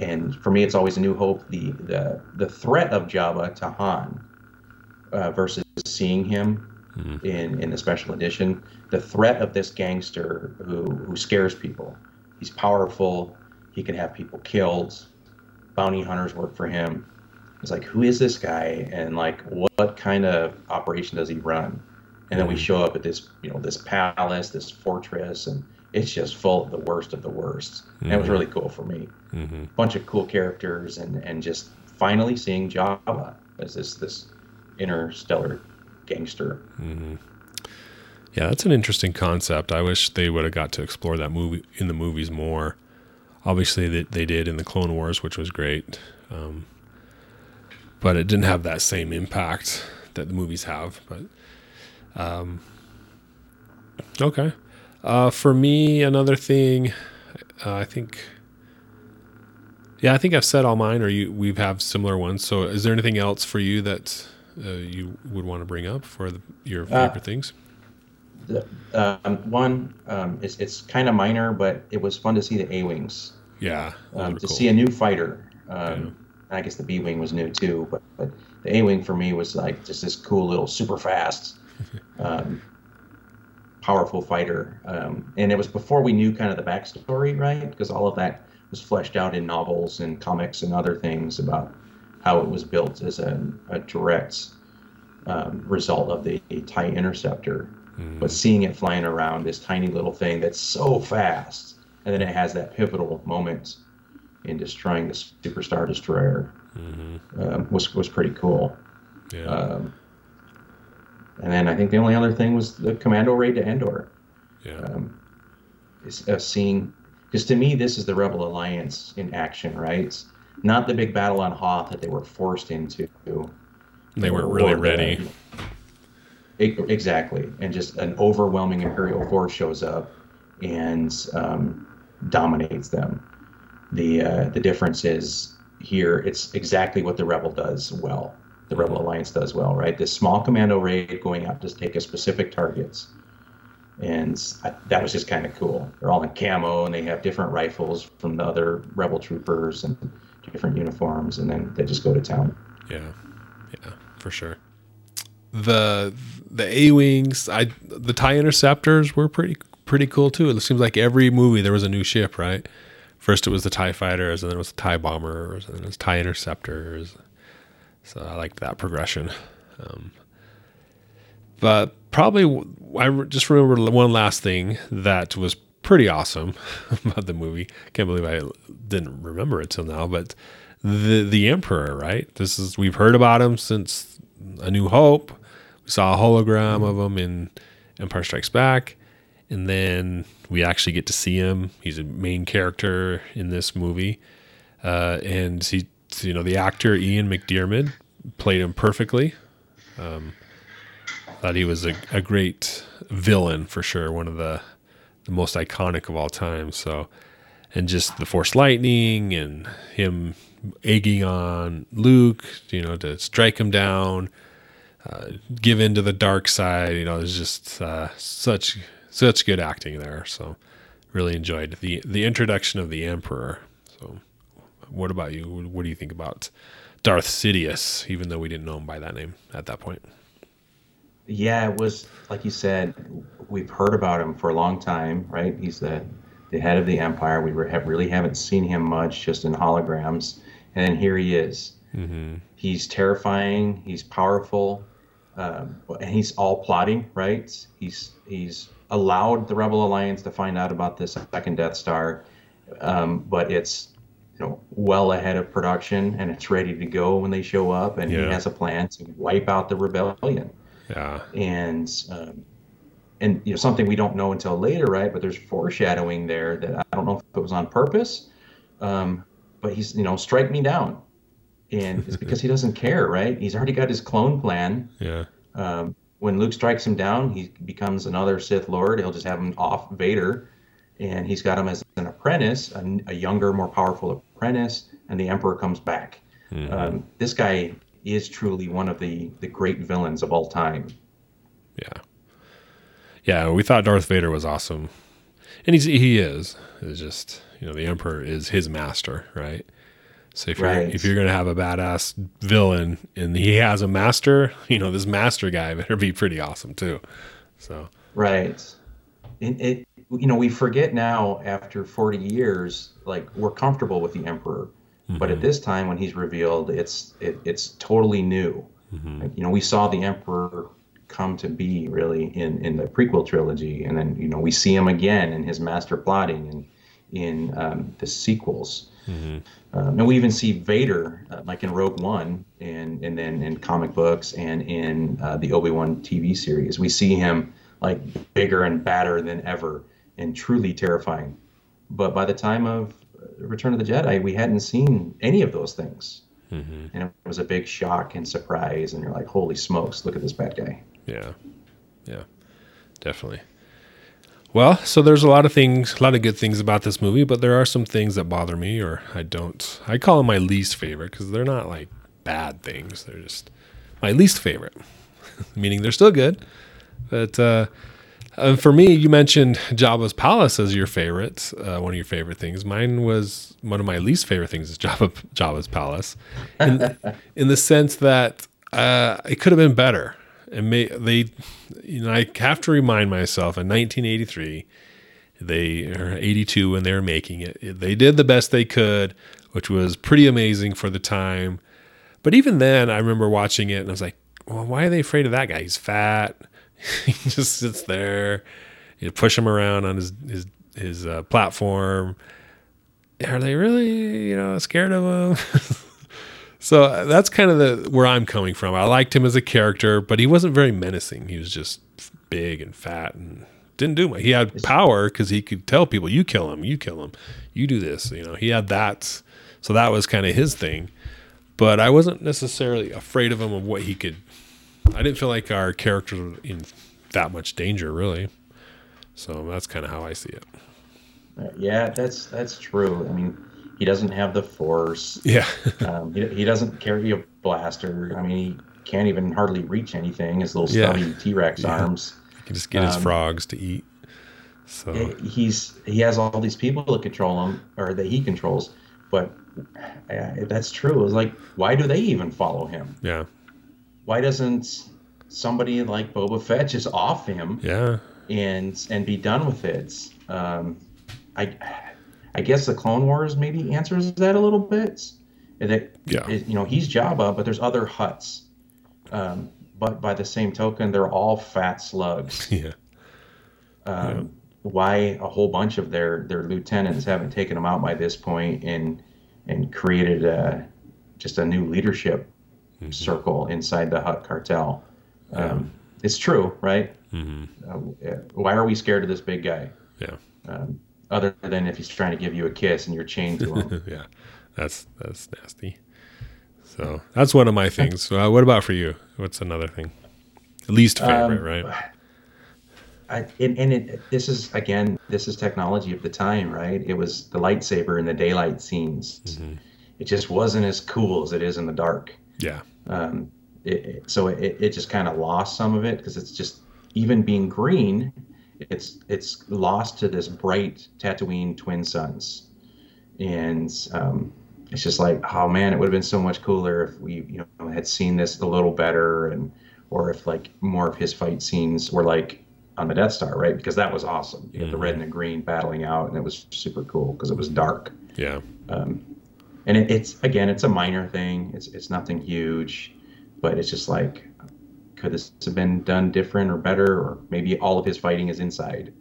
and for me, it's always a new hope. The the the threat of Jabba to Han uh, versus seeing him mm-hmm. in in the special edition, the threat of this gangster who who scares people. He's powerful. He can have people killed. Bounty hunters work for him. It's like, who is this guy, and like, what kind of operation does he run? And then we mm-hmm. show up at this, you know, this palace, this fortress, and it's just full of the worst of the worst. Mm-hmm. And it was really cool for me. Mm-hmm. Bunch of cool characters, and and just finally seeing Jabba as this this interstellar gangster. Mm-hmm. Yeah, that's an interesting concept. I wish they would have got to explore that movie in the movies more. Obviously, they, they did in the Clone Wars, which was great, um, but it didn't have that same impact that the movies have. But um, okay, uh, for me, another thing, uh, I think. Yeah, I think I've said all mine, or you we have similar ones. So, is there anything else for you that uh, you would want to bring up for the, your uh, favorite things? um, one, um, it's, it's kind of minor, but it was fun to see the A wings. Yeah, um, to cool. see a new fighter. Um, yeah. I guess the B wing was new too, but, but the A wing for me was like just this cool little super fast, <laughs> um, powerful fighter. Um, and it was before we knew kind of the backstory, right? Because all of that was fleshed out in novels and comics and other things about how it was built as a, a direct um, result of the TIE interceptor. Mm. But seeing it flying around this tiny little thing that's so fast, and then it has that pivotal moment in destroying the superstar destroyer mm-hmm. um, was was pretty cool. Yeah. Um, and then I think the only other thing was the commando raid to Endor. Yeah. Um, uh, seeing because to me this is the Rebel Alliance in action, right? not the big battle on Hoth that they were forced into. They weren't really ready. Exactly, and just an overwhelming Imperial force shows up and um, dominates them. The uh, the difference is here it's exactly what the Rebel does well. The Rebel Alliance does well, right? This small commando raid going out to take a specific targets, and I, that was just kind of cool. They're all in camo and they have different rifles from the other Rebel troopers and different uniforms, and then they just go to town. Yeah, yeah, for sure. The the A wings, I the tie interceptors were pretty pretty cool too. It seems like every movie there was a new ship, right? First it was the Tie Fighters, and then it was the Tie Bombers, and then it was Tie Interceptors. So I liked that progression. Um, but probably I just remember one last thing that was pretty awesome <laughs> about the movie. Can't believe I didn't remember it till now, but the the Emperor, right? This is we've heard about him since A New Hope. We saw a hologram of him in Empire Strikes Back, and then we actually get to see him. He's a main character in this movie, uh, and he, you know, the actor Ian McDiarmid played him perfectly. Um, thought he was a, a great villain for sure. One of the the most iconic of all time. So, and just the Force lightning and him egging on Luke, you know, to strike him down, uh, give in to the dark side. You know, it's just uh, such such good acting there. So, really enjoyed the the introduction of the Emperor. So, what about you? What do you think about Darth Sidious? Even though we didn't know him by that name at that point. Yeah, it was like you said. We've heard about him for a long time, right? He's the the head of the empire. We have really haven't seen him much, just in holograms, and here he is. Mm-hmm. He's terrifying. He's powerful, um, and he's all plotting, right? He's he's allowed the Rebel Alliance to find out about this second Death Star, um, but it's you know well ahead of production and it's ready to go when they show up, and yeah. he has a plan to wipe out the rebellion Yeah. and um, and you know something we don't know until later, right? But there's foreshadowing there that I don't know if it was on purpose, um, but he's you know strike me down, and it's because he <laughs> doesn't care, right? He's already got his clone plan. Yeah. Um, when Luke strikes him down, he becomes another Sith Lord. He'll just have him off Vader, and he's got him as an apprentice, a, a younger, more powerful apprentice, and the Emperor comes back. Um, this guy is truly one of the the great villains of all time. Yeah. Yeah, we thought Darth Vader was awesome. And he's he is. It's just, you know, the Emperor is his master, right? So if you're if you're gonna have a badass villain and he has a master, <laughs> you know, this master guy better be pretty awesome too. So Right. And it, you know, we forget now after 40 years, like we're comfortable with the Emperor, but at mm-hmm. this time when he's revealed, it's it, it's totally new. Mm-hmm. Like, you know, we saw the Emperor come to be really in in the prequel trilogy, and then you know we see him again in his master plotting and in um, the sequels. Um, and we even see Vader, uh, like in Rogue One, and and then in comic books and in uh, the Obi Wan TV series, we see him like bigger and badder than ever, and truly terrifying. But by the time of uh, Return of the Jedi, we hadn't seen any of those things, and it was a big shock and surprise. And you're like, "Holy smokes! Look at this bad guy." yeah. Yeah. Definitely. Well, so there's a lot of things, a lot of good things about this movie, but there are some things that bother me or I don't. I call them my least favorite because they're not like bad things. They're just my least favorite, <laughs> meaning they're still good. But uh, uh, for me, you mentioned Jabba's palace as your favorite, uh, one of your favorite things. Mine was one of my least favorite things is Jabba, Jabba's palace, in, <laughs> in the sense that uh, it could have been better. And may, they, you know, I have to remind myself in 1983, they or 82 when they were making it, they did the best they could, which was pretty amazing for the time. But even then, I remember watching it and I was like, well, why are they afraid of that guy? He's fat. <laughs> he just sits there. You push him around on his his his uh, platform. Are they really, you know, scared of him? <laughs> so uh, that's kind of the where I'm coming from. I liked him as a character, but he wasn't very menacing. He was just big and fat and didn't do much. He had power because he could tell people, "You kill him, you kill him, you do this." You know, he had that. So that was kind of his thing. But I wasn't necessarily afraid of him of what he could. I didn't feel like our characters were in that much danger, really. So that's kind of how I see it. Uh, Yeah, that's that's true. I mean, he doesn't have the force. Yeah, <laughs> Um, he, he doesn't carry a blaster. I mean, he can't even hardly reach anything. His little Yeah. stubby T Rex arms. he can just get his Um, frogs to eat. So He's he has all these people to control him, or that he controls. But uh, that's true. It's like, why do they even follow him? yeah, Why doesn't somebody like Boba Fett just off him yeah, and and be done with it? Um, I I guess the Clone Wars maybe answers that a little bit. That Yeah. it- you know he's Jabba, but there's other Hutts. Um, but by the same token, they're all fat slugs. <laughs> yeah, Um, Why a whole bunch of their their lieutenants haven't taken them out by this point and and created a, just a new leadership circle inside the Hutt cartel? Um, It's true, right? Uh, why are we scared of this big guy? yeah, Um, other than if he's trying to give you a kiss and you're chained to him. <laughs> yeah. That's that's nasty. So that's one of my things. Uh, what about for you? What's another thing? Least favorite, Um, right? I, and and it, this is again, this is technology of the time, right? It was the lightsaber in the daylight scenes. It just wasn't as cool as it is in the dark. Yeah, Um, it, it- so it, it just kind of lost some of it because it's just even being green, it's it's lost to this bright Tatooine twin suns, and um, it's just like oh man, it would have been so much cooler if we you know had seen this a little better and or if like more of his fight scenes were like on the Death Star, right? Because that was awesome. You had the red and the green battling out, and it was super cool because it was dark. Yeah, Um, and it, it's again it's a minor thing. It's it's nothing huge but it's just like could this have been done different or better or maybe all of his fighting is inside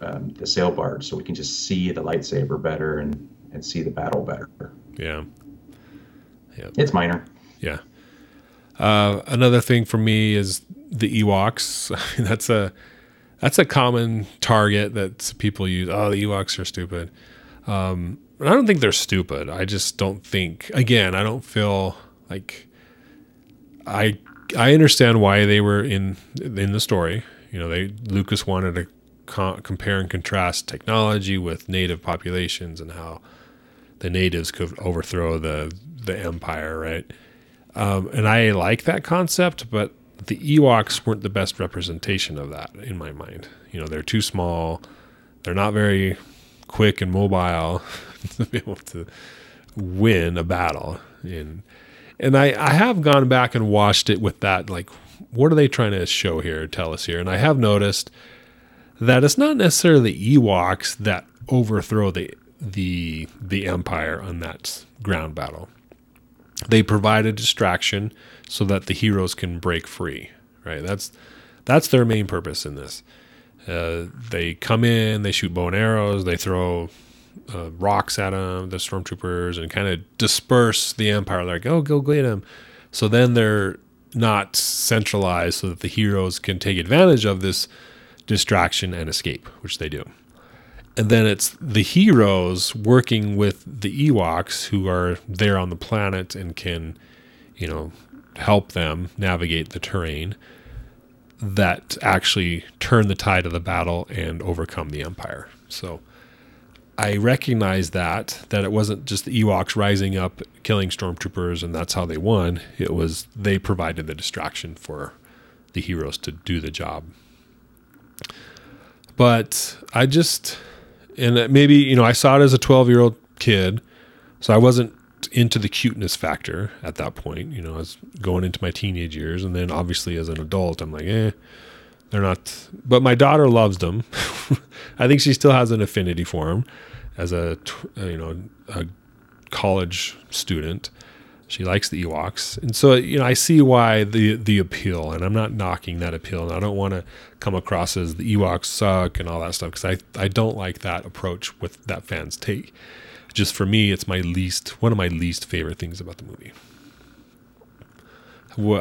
um, the sail barge so we can just see the lightsaber better and and see the battle better yeah, it's minor yeah. Uh, another thing for me is the Ewoks. <laughs> that's a that's a common target that people use. Oh, the Ewoks are stupid. Um, I don't think they're stupid. I just don't think. Again, I don't feel like I I understand why they were in in the story. You know, they Lucas wanted to co- compare and contrast technology with native populations and how the natives could overthrow the the empire, right? Um, and I like that concept, but the Ewoks weren't the best representation of that in my mind. You know, they're too small. They're not very quick and mobile <laughs> to be able to win a battle. And and I, I have gone back and watched it with that like what are they trying to show here, tell us here? And I have noticed that it's not necessarily the Ewoks that overthrow the the the Empire on that ground battle. They provide a distraction so that the heroes can break free. Right. That's that's their main purpose in this. Uh, they come in, they shoot bow and arrows, they throw uh, rocks at them, the stormtroopers, and kind of disperse the Empire. They're like, oh, go get them. So then they're not centralized so that the heroes can take advantage of this distraction and escape, which they do. And then it's the heroes working with the Ewoks who are there on the planet and can, you know, help them navigate the terrain that actually turn the tide of the battle and overcome the Empire. So I recognize that that it wasn't just the Ewoks rising up, killing stormtroopers, and that's how they won. It was they provided the distraction for the heroes to do the job. But I just, and maybe you know, I saw it as a twelve-year-old kid, so I wasn't into the cuteness factor at that point. You know, I was going into my teenage years, and then obviously as an adult, I'm like, eh, they're not. But my daughter loves them. <laughs> I think she still has an affinity for them as a you know a college student. She likes the Ewoks, and so you know I see why the the appeal, and I'm not knocking that appeal, and I don't want to come across as the Ewoks suck and all that stuff because I I don't like that approach with that fans take. Just for me, it's my least one of my least favorite things about the movie.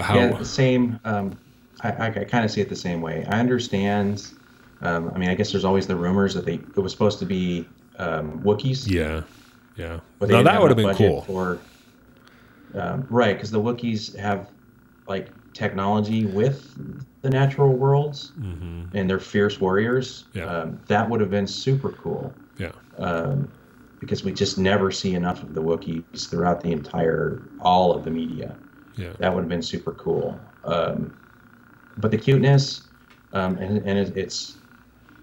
How, yeah, the same. Um, I, I kind of see it the same way. I understand. Um, I mean, I guess there's always the rumors that they it was supposed to be um, Wookiees. Yeah, yeah. But now that would have been cool. For, um, right, because the Wookiees have like technology with the natural worlds, mm-hmm. and they're fierce warriors. Yeah. Um, that would have been super cool. Yeah. Um, because we just never see enough of the Wookiees throughout the entire all of the media. Yeah. That would have been super cool. Um, but the cuteness, um, and, and it, it's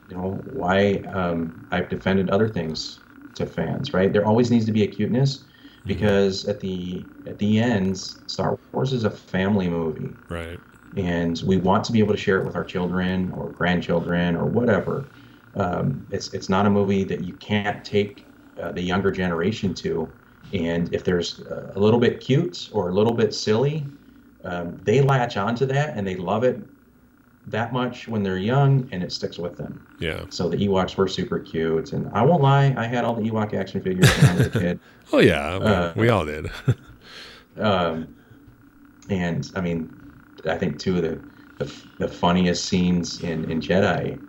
you know why um, I've defended other things to fans. Right, there always needs to be a cuteness mm-hmm. because at the at the end, Star Wars is a family movie. Right. And we want to be able to share it with our children or grandchildren or whatever. Um, it's it's not a movie that you can't take uh, the younger generation to. And if there's a little bit cute or a little bit silly, um, they latch onto that and they love it that much when they're young and it sticks with them. Yeah. So the Ewoks were super cute. And I won't lie, I had all the Ewok action figures when I was a kid. <laughs> oh, yeah. Uh, we all did. <laughs> um, and I mean, I think two of the, the, the funniest scenes in, in Jedi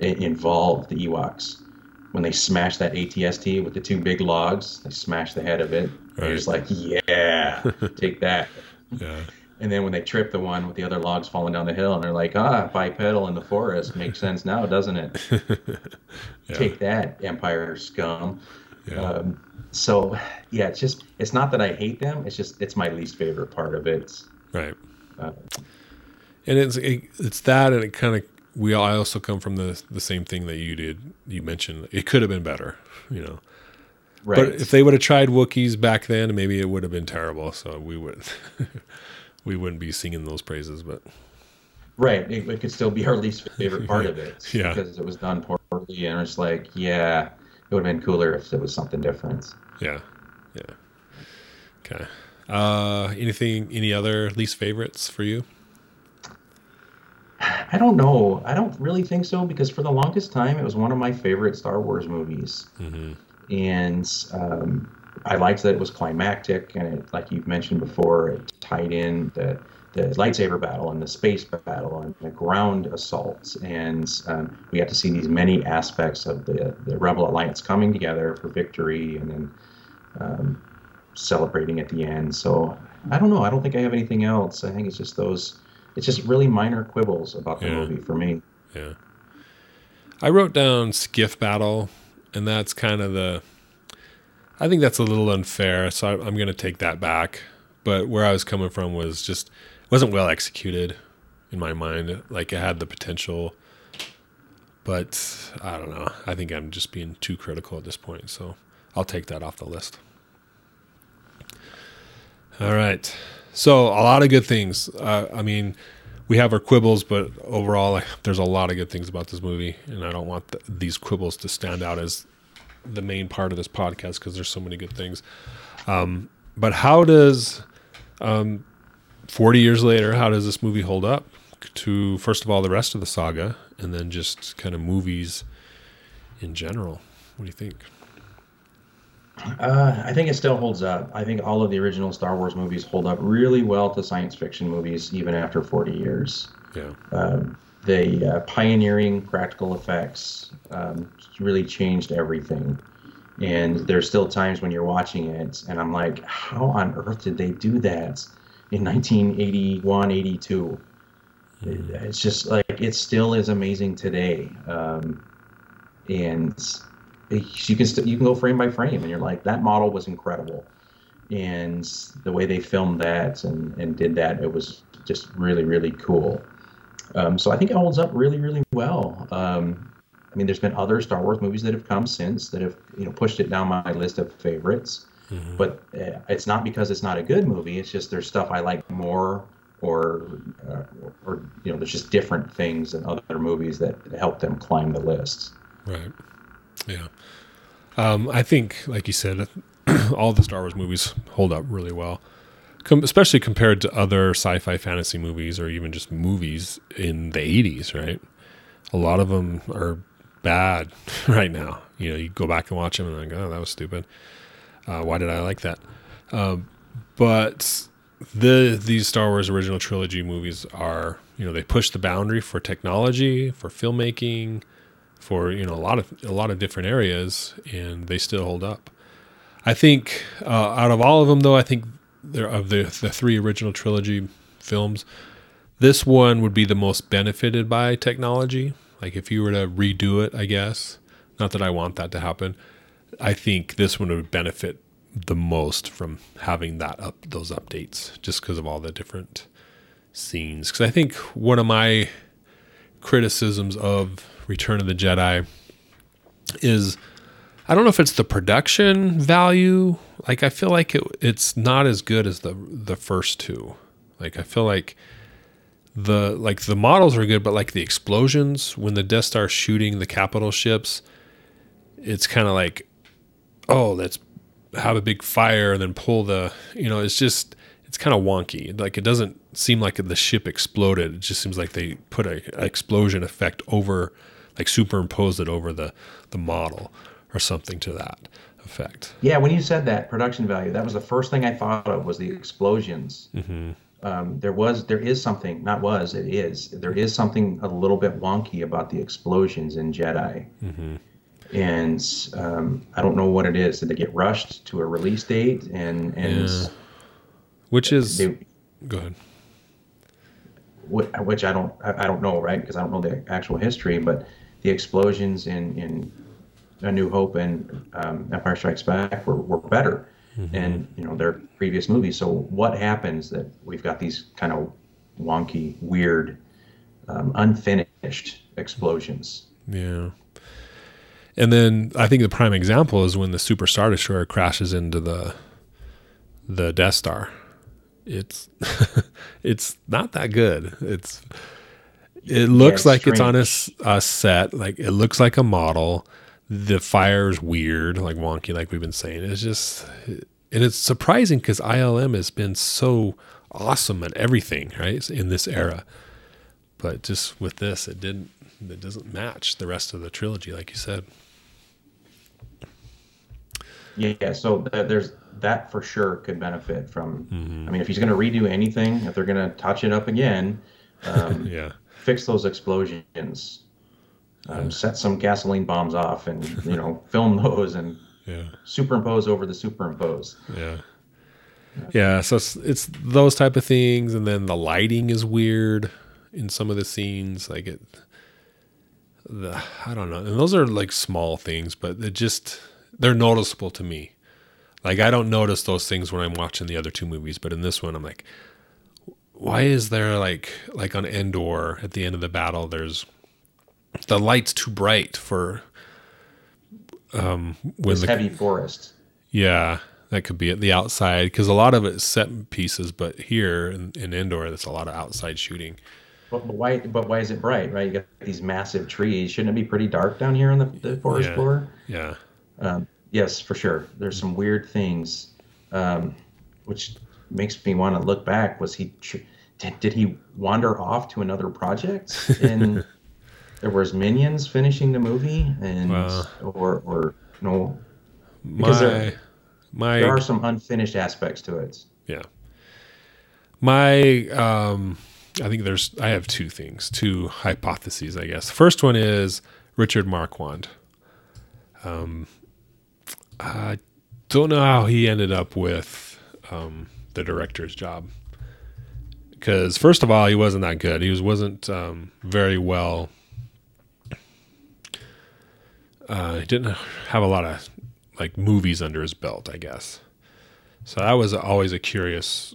involve the Ewoks. When they smash that ATST with the two big logs, they smash the head of it. Right. You're just like, yeah, <laughs> take that. Yeah. And then when they trip the one with the other logs falling down the hill, and they're like, ah, bipedal in the forest makes sense now, doesn't it? <laughs> yeah. Take that, Empire scum. Yeah. Um, so, yeah, it's just, it's not that I hate them. It's just, it's my least favorite part of it. Right. Uh, and it's, it, it's that, and it kind of, we I also come from the the same thing that you did. You mentioned it could have been better, you know. Right. But if they would have tried Wookiees back then, maybe it would have been terrible. So we would. <laughs> we wouldn't be singing those praises, but right, it, it could still be our least favorite <laughs> part of it, yeah, because it was done poorly, and it's like, yeah, it would have been cooler if it was something different. Yeah, yeah. Okay. Uh, anything? Any other least favorites for you? I don't know. I don't really think so because for the longest time it was one of my favorite Star Wars movies, mm-hmm. And um, I liked that it was climactic and it, like you've mentioned before, it tied in the the lightsaber battle and the space battle and the ground assaults, and um, we got to see these many aspects of the the Rebel Alliance coming together for victory, and then um, celebrating at the end. So I don't know. I don't think I have anything else. I think it's just those. It's just really minor quibbles about the Yeah. movie for me. Yeah. I wrote down skiff battle, and that's kind of the. I think that's a little unfair, so I, I'm going to take that back. But where I was coming from was just wasn't well executed in my mind. Like it had the potential, but I don't know. I think I'm just being too critical at this point, so I'll take that off the list. All right. So a lot of good things. Uh, I mean, we have our quibbles, but overall, there's a lot of good things about this movie, and I don't want th these quibbles to stand out as the main part of this podcast because there's so many good things. Um, but how does, um, 40 years later, how does this movie hold up to first of all the rest of the saga, and then just kind of movies in general? What do you think? Uh, I think it still holds up. I think all of the original Star Wars movies hold up really well to science fiction movies, even after 40 years. Yeah. Um, the uh, pioneering practical effects um, really changed everything. And there's still times when you're watching it, and I'm like, how on earth did they do that in 1981, 82? It- It's just like it still is amazing today. Um, and you can st- you can go frame by frame, and you're like, that model was incredible, and the way they filmed that and and did that, it was just really really cool. Um, so I think it holds up really really well. Um, I mean, there's been other Star Wars movies that have come since that have you know pushed it down my list of favorites, but uh, it's not because it's not a good movie. It's just there's stuff I like more. Or, uh, or you know, there's just different things in other movies that help them climb the lists. Right. Yeah. Um, I think, like you said, <clears throat> all the Star Wars movies hold up really well, Com- especially compared to other sci-fi fantasy movies or even just movies in the '80s. Right. A lot of them are bad <laughs> right now. You know, you go back and watch them and like, oh, that was stupid. Uh, why did I like that? Um, but the these Star Wars original trilogy movies are, you know, they push the boundary for technology, for filmmaking, for you know a lot of a lot of different areas, and they still hold up. I think uh, out of all of them, though, I think of the the three original trilogy films, this one would be the most benefited by technology. Like if you were to redo it, I guess. Not that I want that to happen. I think this one would benefit the most from having that up those updates, just because of all the different scenes. Because I think one of my criticisms of Return of the Jedi is I don't know if it's the production value. Like I feel like it, it's not as good as the the first two. Like I feel like the like the models are good, but like the explosions when the Death Star shooting the capital ships, it's kind of like, oh, let's have a big fire and then pull the you know it's just it's kind of wonky like it doesn't seem like the ship exploded it just seems like they put a, a explosion effect over like superimposed it over the the model or something to that effect Yeah, when you said that production value, that was the first thing I thought of was the explosions. Um, there was, there is something, not was, it is. There is something a little bit wonky about the explosions in Jedi, and um, I don't know what it is. Did they get rushed to a release date? And and Yeah. which is they, go ahead wh- which I don't, I I don't know, right? Because I don't know the actual history, but the explosions in in A New Hope and um, Empire Strikes Back were, were better, and you know their previous movies. So what happens that we've got these kind of wonky, weird, um, unfinished explosions? Yeah. And then I think the prime example is when the Super Star Destroyer crashes into the the Death Star. It's <laughs> it's not that good. It's it looks like it's on a, strange. a set, like it looks like a model. The fire's weird, like wonky, like we've been saying. It's just, and it's surprising because ILM has been so awesome at everything, right, in this era but just with this it didn't it doesn't match the rest of the trilogy like you said Yeah, so th- there's that for sure could benefit from. I mean, if he's going to redo anything, if they're going to touch it up again, <laughs> um, Yeah. Fix those explosions, um, set some gasoline bombs off, and you know, <laughs> film those and Yeah. superimpose over the superimpose. Yeah. Yeah, so it's, it's those type of things, and then the lighting is weird in some of the scenes. Like it, the I don't know, and those are like small things, but it just they're noticeable to me. Like I don't notice those things when I'm watching the other two movies, but in this one, I'm like, why is there like like on Endor at the end of the battle? There's the light's too bright for um when the heavy forest. yeah, that could be at the outside because a lot of it's set pieces, but here in, in Endor, that's a lot of outside shooting. But, but why? But why is it bright? Right? You got these massive trees. Shouldn't it be pretty dark down here on the, the forest Yeah. floor? Yeah, Um, yes, for sure. There's some weird things, um, which makes me want to look back. Was he? Tr- did, did he wander off to another project? And <laughs> there was minions finishing the movie, and Wow. or or no, Because my there- my there are some unfinished aspects to it. yeah, my um, I think there's I have two things, two hypotheses, I guess. First one is Richard Marquand. Um, I don't know how he ended up with um, the director's job. Because first of all, he wasn't that good. He was wasn't um, very well. Uh, he didn't have a lot of like movies under his belt, I guess. So that was always a curious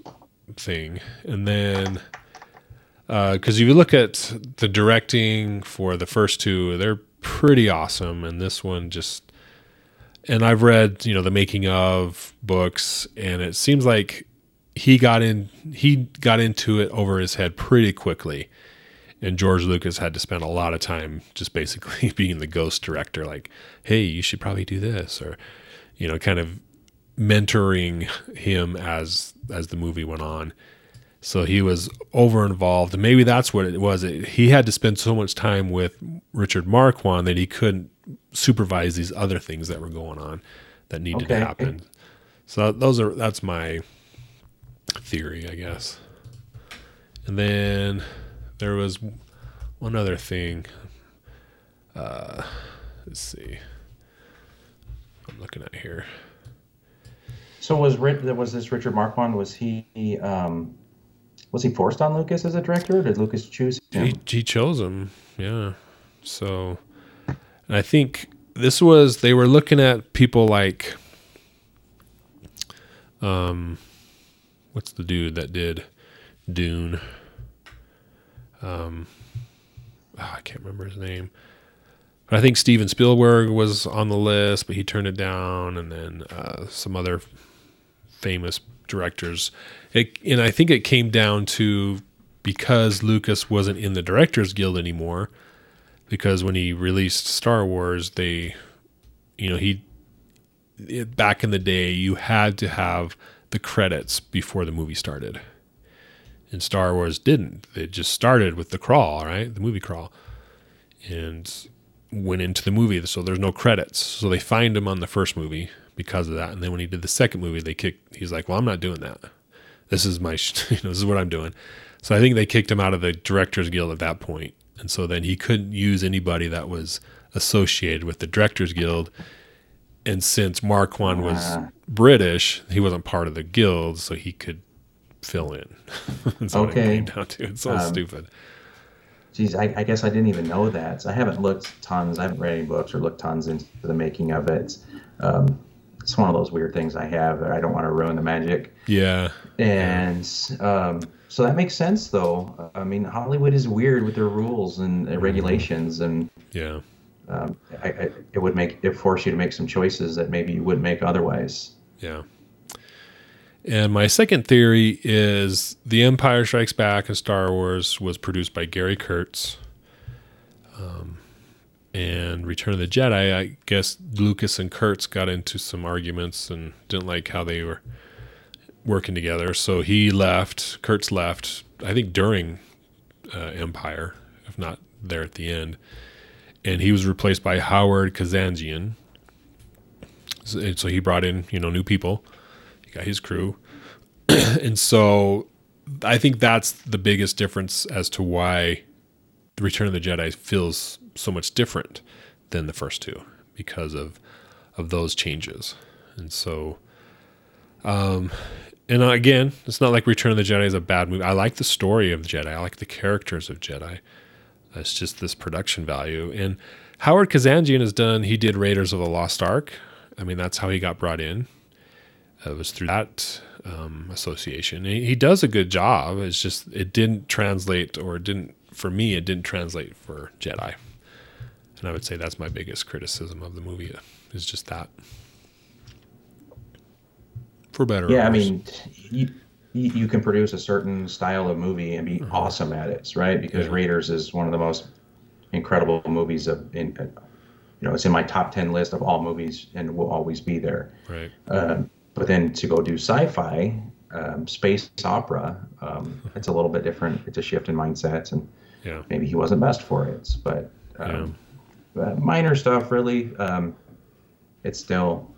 thing. And then, because if you look at the directing for the first two, they're pretty awesome, and this one just. And I've read, you know, the making of books, and it seems like he got in. He got into it over his head pretty quickly, and George Lucas had to spend a lot of time just basically <laughs> being the ghost director, like, "Hey, you should probably do this," or, you know, kind of mentoring him as as the movie went on. So he was over involved. Maybe that's what it was. It, he had to spend so much time with Richard Marquand that he couldn't supervise these other things that were going on that needed to happen. So those are that's my theory, I guess. And then there was one other thing. Uh, let's see. I'm looking at here. So was was this Richard Marquand? Was he um, was he forced on Lucas as a director? Or did Lucas choose him? He, he chose him. Yeah. So, and I think this was they were looking at people like, um, what's the dude that did Dune? Um, ah, I can't remember his name. But I think Steven Spielberg was on the list, but he turned it down, and then uh, some other famous directors. It, and I think it came down to because Lucas wasn't in the Directors Guild anymore. Because when he released Star Wars, they, you know, he back in the day, you had to have the credits before the movie started. And Star Wars didn't. It just started with the crawl, right? The movie crawl. And went into the movie. So there's no credits. So they fined him on the first movie because of that. And then when he did the second movie, they kicked, he's like, well, I'm not doing that. This is my, <laughs> you know, this is what I'm doing. So I think they kicked him out of the Directors Guild at that point. And so then he couldn't use anybody that was associated with the Directors Guild. And since Marquand was. British, he wasn't part of the guild, so he could fill in. <laughs> That's what it Okay. came down to. It's so Um, stupid. Geez, I, I guess I didn't even know that. So I haven't looked tons. I haven't read any books or looked tons into the making of it. Um, it's one of those weird things I have that I don't want to ruin the magic. Yeah. And um, so that makes sense, though. I mean, Hollywood is weird with their rules and uh, regulations, and Yeah. Um, I, I, it would make it force you to make some choices that maybe you wouldn't make otherwise. Yeah. And my second theory is The Empire Strikes Back and Star Wars was produced by Gary Kurtz. Um, and Return of the Jedi, I guess Lucas and Kurtz got into some arguments and didn't like how they were working together. So he left, Kurtz left, I think during uh, Empire, if not there at the end. And he was replaced by Howard Kazanjian. and so he brought in you know new people. He got his crew, <clears throat> and so I think that's the biggest difference as to why the Return of the Jedi feels so much different than the first two because of of those changes. And so, um, and again, it's not like Return of the Jedi is a bad movie. I like the story of the Jedi. I like the characters of Jedi. It's just this production value. And Howard Kazanjian has done. He did Raiders of the Lost Ark. I mean, that's how he got brought in. It was through that um, association. He, he does a good job. It's just it didn't translate, or it didn't for me. It didn't translate for Jedi. And I would say that's my biggest criticism of the movie is just that. For better. or Yeah, I mean, you, you you can produce a certain style of movie and be awesome at it, right? Because Yeah. Raiders is one of the most incredible movies of in uh, you know, it's in my top 10 list of all movies and will always be there. right. Um, but then to go do sci-fi, um, space opera, um, <laughs> it's a little bit different. It's a shift in mindsets, and Yeah. maybe he wasn't best for it. But um, but minor stuff, really. Um, it still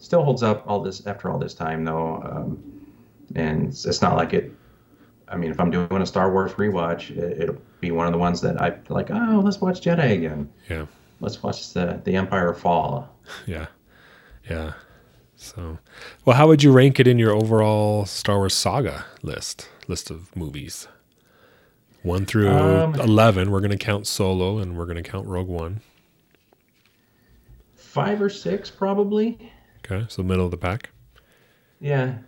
still holds up all this after all this time, though. Um, and it's, it's not like it. I mean, if I'm doing a Star Wars rewatch, it, it'll be one of the ones that I like. Oh, let's watch Jedi again. Yeah. Let's watch the the Empire fall. <laughs> Yeah. Yeah. So, well, how would you rank it in your overall Star Wars saga list list of movies? One through Um, eleven. We're going to count Solo, and we're going to count Rogue One. Five or six, probably. Okay, so middle of the pack. Yeah,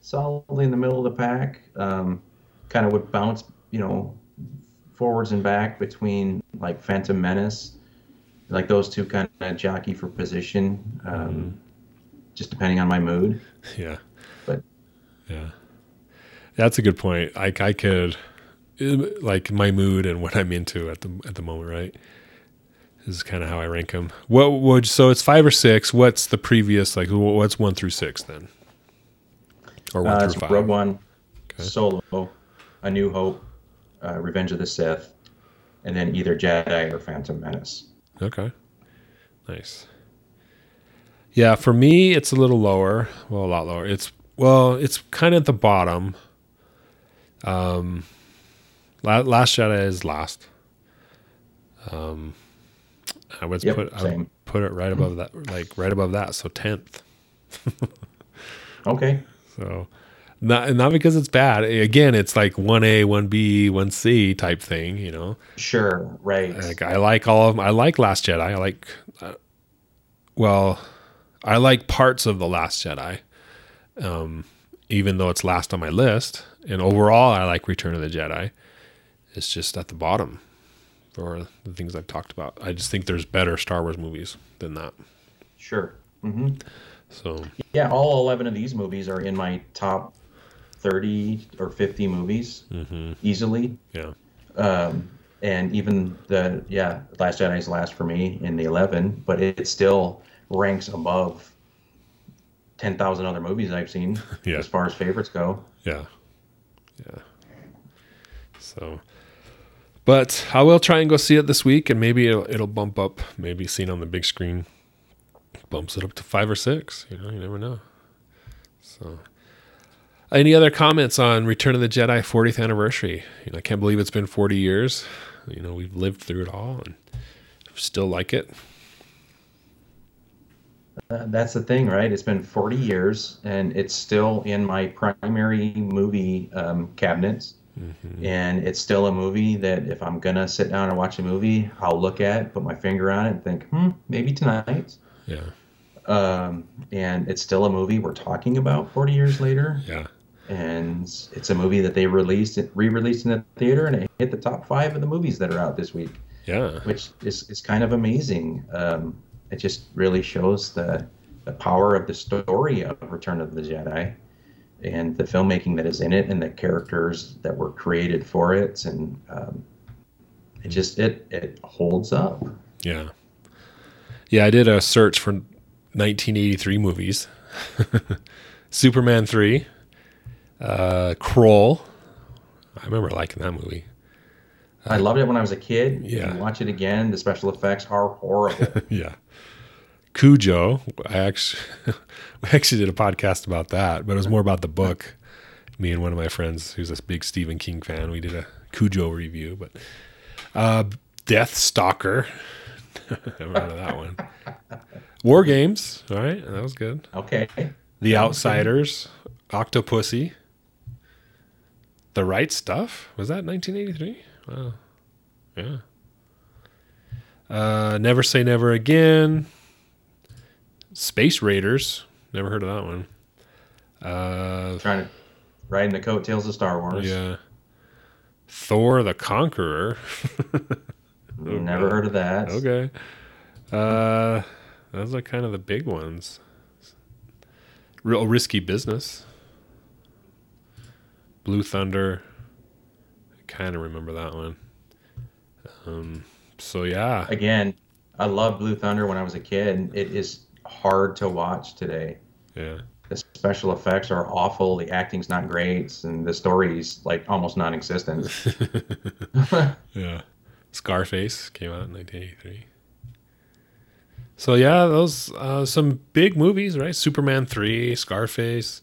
solidly in the middle of the pack. Um, kind of would bounce, you know, forwards and back between like Phantom Menace, like those two kind of jockey for position, um, just depending on my mood. <laughs> Yeah. But Yeah. That's a good point. I I could like my mood and what I'm into at the at the moment, right? This is kind of how I rank them. What would so it's five or six. What's the previous like? What's one through six then? Or one uh, through five? Rogue One, Okay. Solo, A New Hope, uh, Revenge of the Sith, and then either Jedi or Phantom Menace. Okay. Nice. Yeah, for me it's a little lower. Well, a lot lower. It's well, it's kind of at the bottom. Um La- Last Jedi is last. Um I would Yep, put I would put it right above that like right above that, so 10th. <laughs> Okay. So not not because it's bad. Again, it's like 1A, 1B, 1C type thing, you know. Sure. Right. Like I like all of them. I like Last Jedi. I like, uh, well, I like parts of the Last Jedi, um, even though it's last on my list. And overall, I like Return of the Jedi. It's just at the bottom for the things I've talked about. I just think there's better Star Wars movies than that. Sure. hmm So Yeah, all 11 of these movies are in my top 30 or 50 movies easily. yeah, Um, and even the, yeah, Last Jedi's last for me in the 11, but it still ranks above 10,000 other movies I've seen <laughs> Yeah. as far as favorites go. yeah, yeah. So, but I will try and go see it this week, and maybe it'll, it'll bump up. Maybe seen on the big screen bumps it up to five or six. You know, you never know. So, any other comments on Return of the Jedi 40th anniversary? You know, I can't believe it's been 40 years. You know, we've lived through it all and still like it. Uh, that's the thing, right? It's been 40 years and it's still in my primary movie um, cabinets. And it's still a movie that if I'm going to sit down and watch a movie, I'll look at, put my finger on it, and think, hmm, maybe tonight. Yeah, Um, and it's still a movie we're talking about 40 years later. yeah, And it's a movie that they released, re-released in the theater, and it hit the top five of the movies that are out this week, yeah, which is, is kind of amazing. Um, it just really shows the the power of the story of Return of the Jedi, and the filmmaking that is in it, and the characters that were created for it, and um, it just it it holds up. yeah. Yeah, I did a search for 1983 movies. <laughs> Superman 3, uh, Krull. I remember liking that movie. I loved it when I was a kid. Yeah. Watch it again, the special effects are horrible. <laughs> yeah. Cujo. I actually <laughs> we actually did a podcast about that, but it was more about the book. Me and one of my friends, who's a big Stephen King fan, we did a Cujo review. But uh, Death Stalker, <laughs> I remember that one. War Games, all right, that was good. Okay. The Outsiders, Octopussy, The Right Stuff. Was that 1983? Wow. Yeah. Uh, Never Say Never Again. Space Raiders. Never heard of that one. Uh, Trying to riding the coattails of Star Wars. yeah. Thor the Conqueror. <laughs> Never heard of that. Okay. Uh, those are kind of the big ones. Real risky business. Blue Thunder. I kind of remember that one. Um, so yeah, Again, I love Blue Thunder when I was a kid. It is hard to watch today. yeah, The special effects are awful. The acting's not great, and the story's like almost non-existent. <laughs> <laughs> yeah. Scarface came out in 1983. So yeah, those uh, some big movies, right? Superman three, Scarface,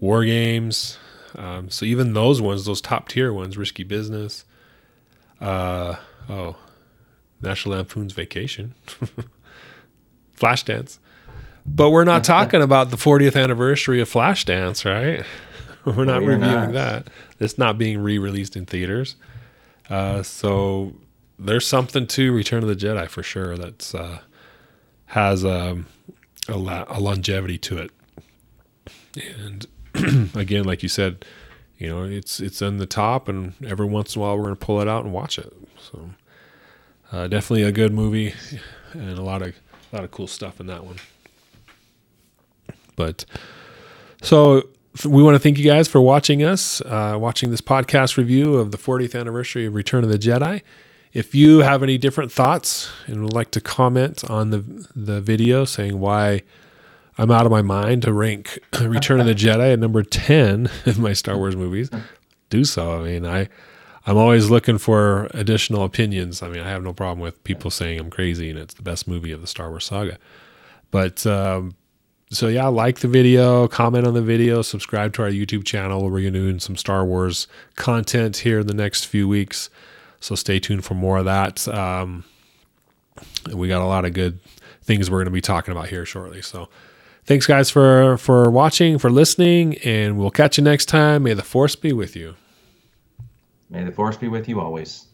War Games. Um, so even those ones, those top tier ones, Risky Business. Uh, oh, National Lampoon's Vacation, <laughs> Flashdance. But we're not talking about the 40th anniversary of Flashdance, right? <laughs> We're not We're reviewing not. that. It's not being re-released in theaters. Uh, so there's something to Return of the Jedi for sure. That's uh, has um, a, la- a longevity to it. And <clears throat> again, like you said, you know, it's it's in the top, and every once in a while we're going to pull it out and watch it. So uh, definitely a good movie, and a lot of a lot of cool stuff in that one. But so we want to thank you guys for watching us, uh, watching this podcast review of the 40th anniversary of Return of the Jedi. If you have any different thoughts and would like to comment on the the video, saying why I'm out of my mind to rank <clears throat> Return of the Jedi at number 10 <laughs> of my Star Wars movies, do so. I mean, I I'm always looking for additional opinions. I mean, I have no problem with people saying I'm crazy and it's the best movie of the Star Wars saga. But um, so yeah, like the video, comment on the video, subscribe to our YouTube channel. We're going to doing some Star Wars content here in the next few weeks. So stay tuned for more of that. Um, we got a lot of good things we're going to be talking about here shortly. So thanks guys for for watching, for listening, and we'll catch you next time. May the force be with you. May the force be with you always.